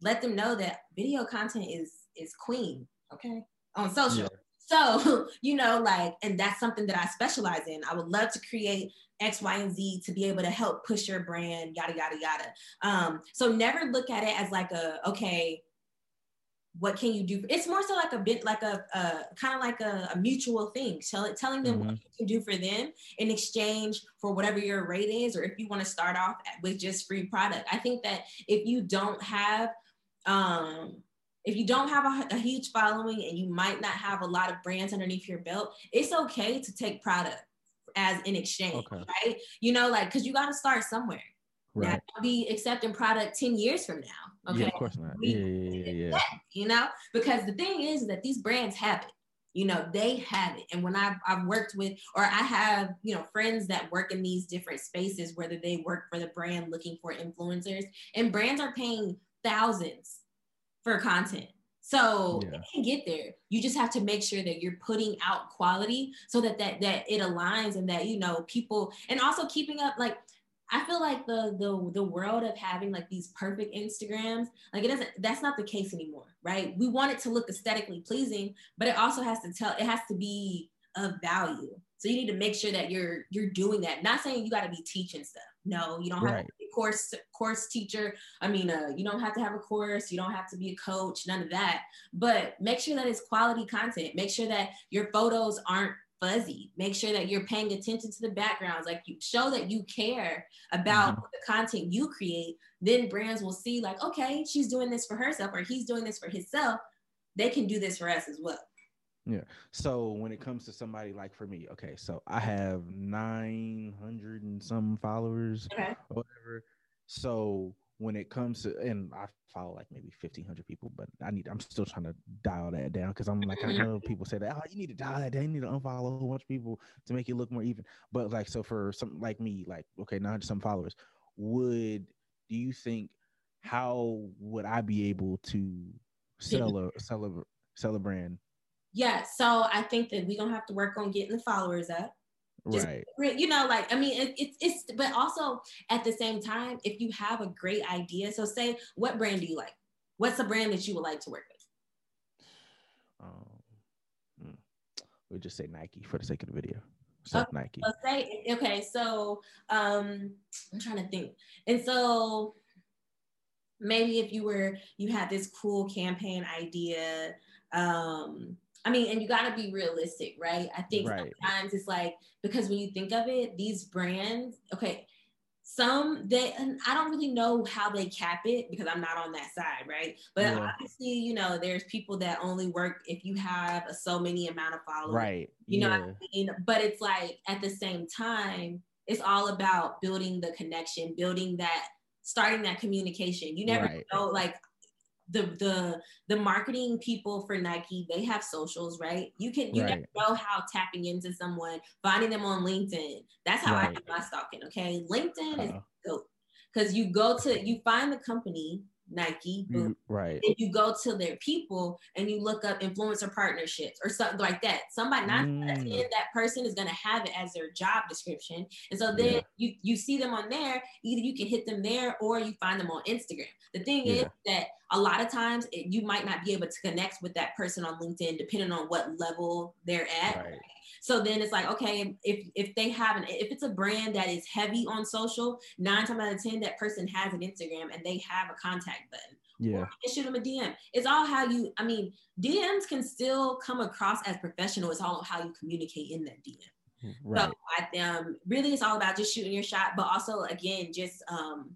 let them know that video content is is queen, okay, on social. Yeah. So, you know, like, and that's something that I specialize in. I would love to create X, Y, and Z to be able to help push your brand, yada, yada, yada. Um, so never look at it as like a, okay, what can you do? It's more so like a bit like a, a kind of like a, a, mutual thing. Tell, telling them mm-hmm. what you can do for them in exchange for whatever your rate is, or if you want to start off with just free product. I think that if you don't have, um, if you don't have a, a huge following and you might not have a lot of brands underneath your belt, it's okay to take product as in exchange, okay. right? You know, like because you got to start somewhere. Right. Be accepting product 10 years from now. Okay. Yeah, of course not. yeah, yeah, yeah, yeah. You know, because the thing is that these brands have it. You know, they have it. And when I've, I've worked with, or I have, you know, friends that work in these different spaces, whether they work for the brand looking for influencers, and brands are paying thousands for content. So yeah. can get there. You just have to make sure that you're putting out quality so that that that it aligns and that you know people and also keeping up like I feel like the the the world of having like these perfect Instagrams, like it doesn't that's not the case anymore, right? We want it to look aesthetically pleasing, but it also has to tell it has to be of value. So you need to make sure that you're you're doing that. Not saying you got to be teaching stuff. No, you don't right. have to be a course course teacher. I mean, uh, you don't have to have a course. You don't have to be a coach. None of that. But make sure that it's quality content. Make sure that your photos aren't fuzzy. Make sure that you're paying attention to the backgrounds. Like you show that you care about mm-hmm. the content you create. Then brands will see like, okay, she's doing this for herself or he's doing this for himself. They can do this for us as well. Yeah. So when it comes to somebody like for me, okay, so I have 900 and some followers okay. or whatever. So when it comes to and I follow like maybe 1500 people, but I need I'm still trying to dial that down because I'm like I mm-hmm. know people say that oh you need to dial that down, you need to unfollow a whole bunch of people to make it look more even. But like so for something like me, like okay, 900 some followers, would do you think how would I be able to sell a sell a sell a brand? Yeah, so I think that we're gonna have to work on getting the followers up. Just, right. You know, like I mean, it, it's it's but also at the same time, if you have a great idea, so say what brand do you like? What's a brand that you would like to work with? Um, hmm, we'll just say Nike for the sake of the video. So okay, Nike. So say okay. So um, I'm trying to think, and so maybe if you were you had this cool campaign idea um I mean, and you got to be realistic, right? I think right. sometimes it's like because when you think of it, these brands, okay, some they and I don't really know how they cap it because I'm not on that side, right? But yeah. obviously, you know, there's people that only work if you have a so many amount of followers, right? You yeah. know, I mean? but it's like at the same time, it's all about building the connection, building that, starting that communication. You never right. know, like the the the marketing people for Nike, they have socials, right? You can you right. never know how tapping into someone, finding them on LinkedIn. That's how right. I do my stalking. Okay, LinkedIn uh-huh. is dope because you go to you find the company Nike, boom. right? And you go to their people and you look up influencer partnerships or something like that. Somebody not mm. that person is gonna have it as their job description, and so then yeah. you you see them on there. Either you can hit them there or you find them on Instagram. The thing yeah. is that a lot of times it, you might not be able to connect with that person on LinkedIn depending on what level they're at. Right. So then it's like, okay, if if they have an if it's a brand that is heavy on social, nine times out of ten, that person has an Instagram and they have a contact button. Yeah. Or shoot them a DM. It's all how you, I mean, DMs can still come across as professional. It's all how you communicate in that DM. Right. So I um really it's all about just shooting your shot, but also again, just um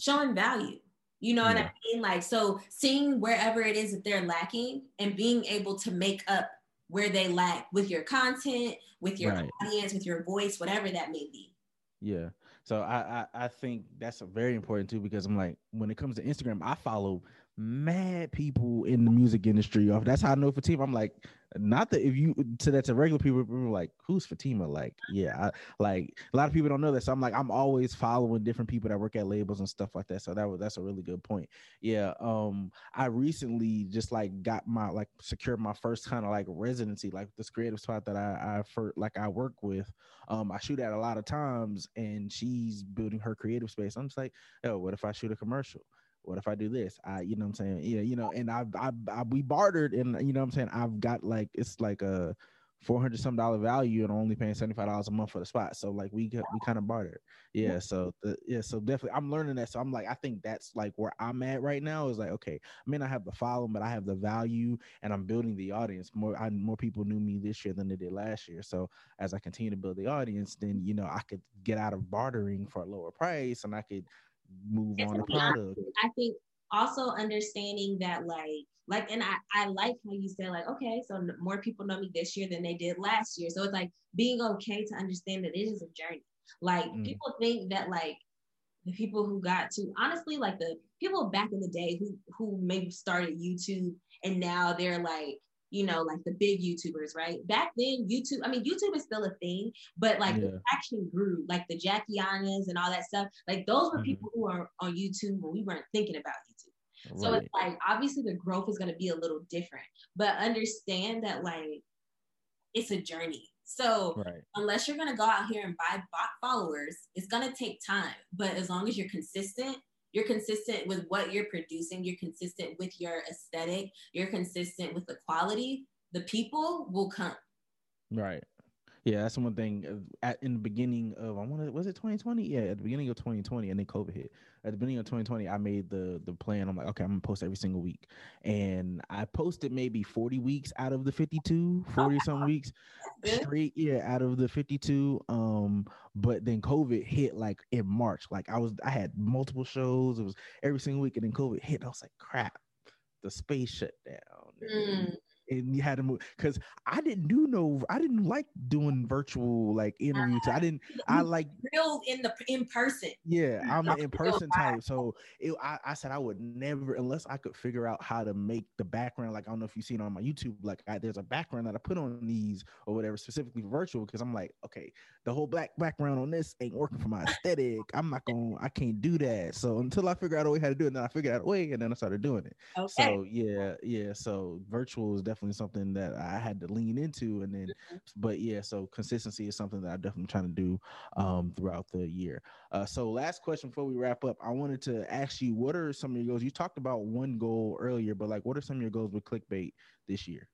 showing value. You know yeah. what I mean? Like so seeing wherever it is that they're lacking and being able to make up where they lack with your content, with your right. audience, with your voice, whatever that may be. Yeah. So I, I I think that's very important too because I'm like when it comes to Instagram, I follow mad people in the music industry. Off that's how I know Fatima. I'm like, not that if you to that to regular people, people like, who's Fatima? Like, yeah, I, like a lot of people don't know that. So I'm like, I'm always following different people that work at labels and stuff like that. So that was that's a really good point. Yeah. Um, I recently just like got my like secured my first kind of like residency, like this creative spot that I I for like I work with. Um, I shoot at a lot of times, and she's building her creative space. I'm just like, oh, what if I shoot a commercial? What if I do this? I, you know what I'm saying? Yeah, you know, and I, I, I we bartered and you know what I'm saying? I've got like, it's like a 400 some dollar value and only paying $75 a month for the spot. So like we got, we kind of bartered. Yeah. So the, yeah, so definitely I'm learning that. So I'm like, I think that's like where I'm at right now is like, okay, I mean, I have the following, but I have the value and I'm building the audience more. I, more people knew me this year than they did last year. So as I continue to build the audience, then, you know, I could get out of bartering for a lower price and I could, move it's on the product. I think also understanding that like like and I, I like how you said like okay so more people know me this year than they did last year so it's like being okay to understand that it is a journey like mm. people think that like the people who got to honestly like the people back in the day who who maybe started youtube and now they're like you know, like the big YouTubers, right? Back then, YouTube, I mean, YouTube is still a thing, but like yeah. action grew, like the Jackie Ainas and all that stuff. Like those were mm-hmm. people who are on YouTube when we weren't thinking about YouTube. Right. So it's like obviously the growth is going to be a little different, but understand that like it's a journey. So right. unless you're going to go out here and buy bot followers, it's going to take time. But as long as you're consistent you're consistent with what you're producing, you're consistent with your aesthetic, you're consistent with the quality, the people will come. Right. Yeah, that's one thing. Uh, at in the beginning of I want to was it 2020? Yeah, at the beginning of 2020, and then COVID hit. At the beginning of 2020, I made the the plan. I'm like, okay, I'm gonna post every single week, and I posted maybe 40 weeks out of the 52, 40 oh, some weeks straight. Yeah, out of the 52. Um, but then COVID hit like in March. Like I was, I had multiple shows. It was every single week, and then COVID hit. I was like, crap, the space shut down. Mm and you had to move because I didn't do no, I didn't like doing virtual like interviews. I didn't, uh, I like real in the in person. Yeah, I'm an in person type. So it, I, I said I would never unless I could figure out how to make the background. Like I don't know if you've seen on my YouTube, like I, there's a background that I put on these or whatever, specifically virtual, because I'm like, okay, the whole black background on this ain't working for my aesthetic. I'm not gonna, I can't do that. So until I figure out a way how to do it, then I figured out a way, and then I started doing it. Okay. So yeah, yeah. So virtual is definitely something that I had to lean into, and then, mm-hmm. but yeah. So consistency is something that I'm definitely trying to do um, throughout the year. Uh, so last question before we wrap up, I wanted to ask you, what are some of your goals? You talked about one goal earlier, but like, what are some of your goals with clickbait this year?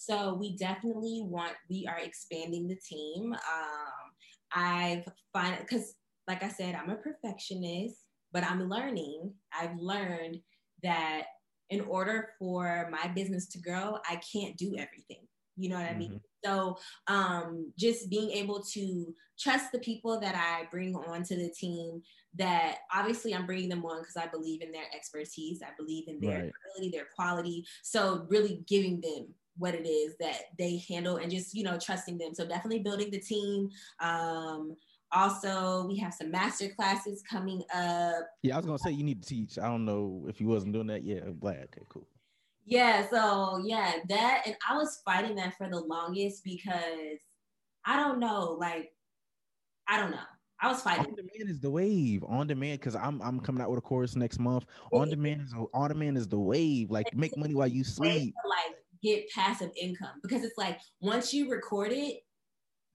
So we definitely want, we are expanding the team. Um, I've find because like I said, I'm a perfectionist, but I'm learning. I've learned that in order for my business to grow, I can't do everything. You know what I mean? Mm-hmm. So um, just being able to trust the people that I bring onto the team, that obviously I'm bringing them on because I believe in their expertise, I believe in their right. ability, their quality. So really giving them what it is that they handle and just you know trusting them so definitely building the team um also we have some master classes coming up yeah i was gonna say you need to teach i don't know if you wasn't doing that yet i'm glad okay cool yeah so yeah that and i was fighting that for the longest because i don't know like i don't know I was fighting. On demand is the wave. On demand, because I'm I'm coming out with a course next month. On demand is on demand is the wave. Like make money while you sleep. Like get passive income because it's like once you record it,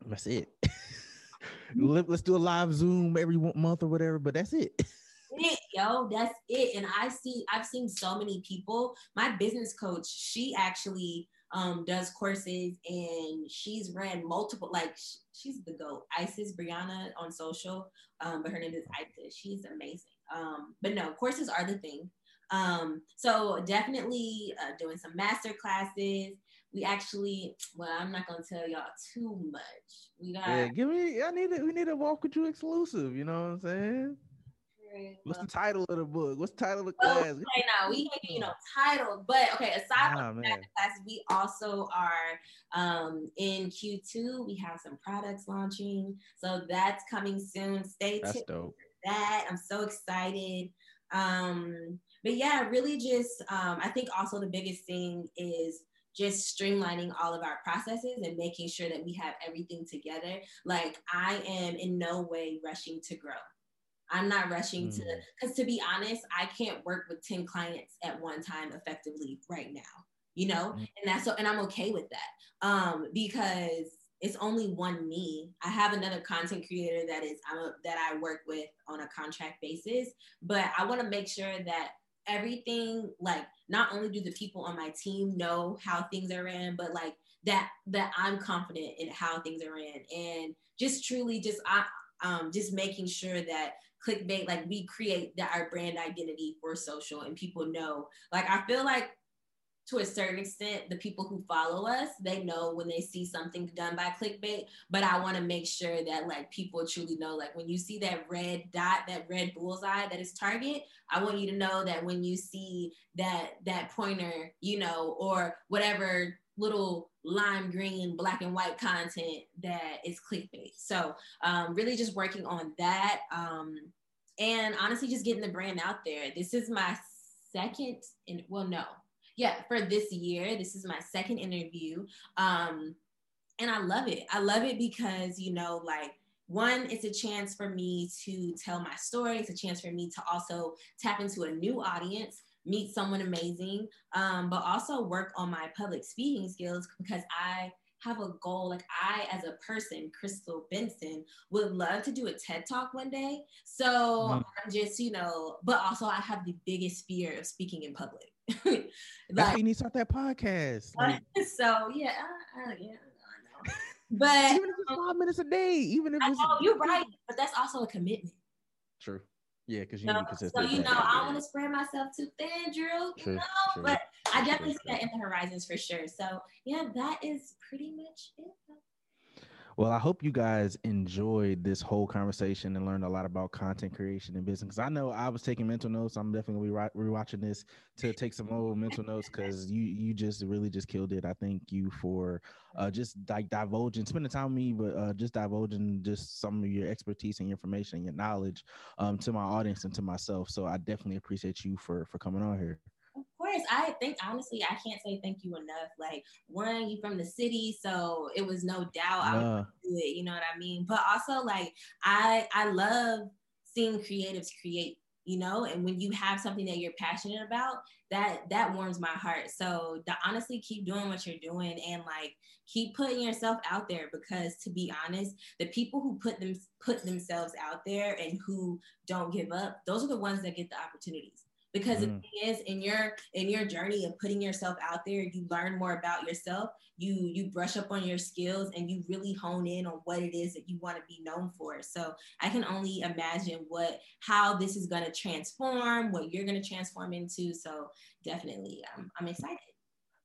that's it. Let's do a live Zoom every month or whatever, but that's it. it, yo, that's it. And I see, I've seen so many people. My business coach, she actually um, does courses and she's ran multiple, like she's the GOAT, Isis Brianna on social, um, but her name is Isis. She's amazing. Um, but no, courses are the thing. Um, so definitely uh, doing some master classes. We actually, well, I'm not gonna tell y'all too much. We got. Yeah, give me. I need it. We need a walk with you exclusive. You know what I'm saying? What's the title of the book? What's the title of the class? Okay, now we ain't you know title, but okay. Aside from that class, we also are um, in Q2. We have some products launching, so that's coming soon. Stay tuned. For that I'm so excited. Um, but yeah, really just um, I think also the biggest thing is just streamlining all of our processes and making sure that we have everything together. Like I am in no way rushing to grow. I'm not rushing mm. to because to be honest, I can't work with 10 clients at one time effectively right now. You know, mm. and that's so and I'm okay with that. Um, because it's only one me. I have another content creator that is I'm a, that I work with on a contract basis, but I want to make sure that everything like not only do the people on my team know how things are in, but like that that i'm confident in how things are in, and just truly just i um just making sure that clickbait like we create that our brand identity for social and people know. Like i feel like to a certain extent, the people who follow us, they know when they see something done by clickbait. But I want to make sure that like people truly know, like when you see that red dot, that red bullseye that is target, I want you to know that when you see that that pointer, you know, or whatever little lime green, black and white content that is clickbait. So um, really just working on that. Um, and honestly, just getting the brand out there. This is my second, and well, no, yeah, for this year. This is my second interview. Um, and I love it. I love it because, you know, like, one, it's a chance for me to tell my story. It's a chance for me to also tap into a new audience, meet someone amazing, um, but also work on my public speaking skills because I have a goal. Like I, as a person, Crystal Benson, would love to do a TED talk one day. So mm. I'm just, you know, but also I have the biggest fear of speaking in public. like, That's why you need to start that podcast. Like, so yeah, uh, uh, yeah. But even if it's five minutes a day, even if it's know, you're right, but that's also a commitment. True. Yeah, because you so, need So you know, I don't want to spread myself too thin, Drew. True, you know, true, but I definitely true, see that in the horizons for sure. So yeah, that is pretty much it. Well, I hope you guys enjoyed this whole conversation and learned a lot about content creation and business. Because I know I was taking mental notes. I'm definitely be rewatching this to take some old mental notes because you you just really just killed it. I thank you for uh, just like divulging, spending time with me, but uh, just divulging just some of your expertise and information and your knowledge um, to my audience and to myself. So I definitely appreciate you for for coming on here. Course, I think honestly, I can't say thank you enough. Like, one, you from the city, so it was no doubt I would do it. You know what I mean? But also, like, I I love seeing creatives create. You know, and when you have something that you're passionate about, that that warms my heart. So, to honestly, keep doing what you're doing and like keep putting yourself out there because, to be honest, the people who put them put themselves out there and who don't give up, those are the ones that get the opportunities because mm. the thing is in your in your journey of putting yourself out there you learn more about yourself. You you brush up on your skills and you really hone in on what it is that you want to be known for. So i can only imagine what how this is going to transform what you're going to transform into. So definitely um, i'm excited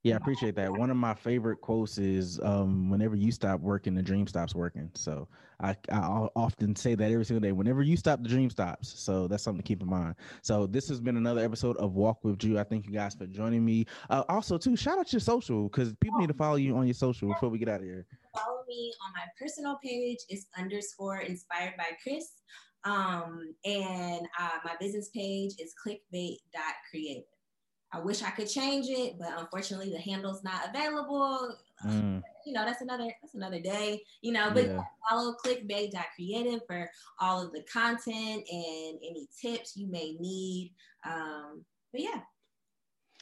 yeah, I appreciate that. One of my favorite quotes is um, whenever you stop working, the dream stops working. So I, I often say that every single day. Whenever you stop, the dream stops. So that's something to keep in mind. So this has been another episode of Walk with Drew. I thank you guys for joining me. Uh, also, too, shout out your social because people need to follow you on your social before we get out of here. Follow me on my personal page. It's underscore inspired by Chris. Um, and uh, my business page is clickbait.creative. I wish I could change it, but unfortunately the handle's not available. Mm. You know, that's another that's another day. You know, but yeah. follow clickbait.creative for all of the content and any tips you may need. Um, but yeah.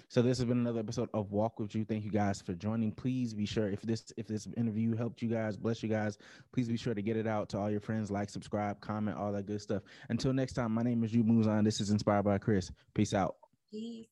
So this has been another episode of Walk with Drew. Thank you guys for joining. Please be sure if this if this interview helped you guys, bless you guys. Please be sure to get it out to all your friends, like, subscribe, comment, all that good stuff. Until next time, my name is Drew Muzan. This is Inspired by Chris. Peace out. Peace.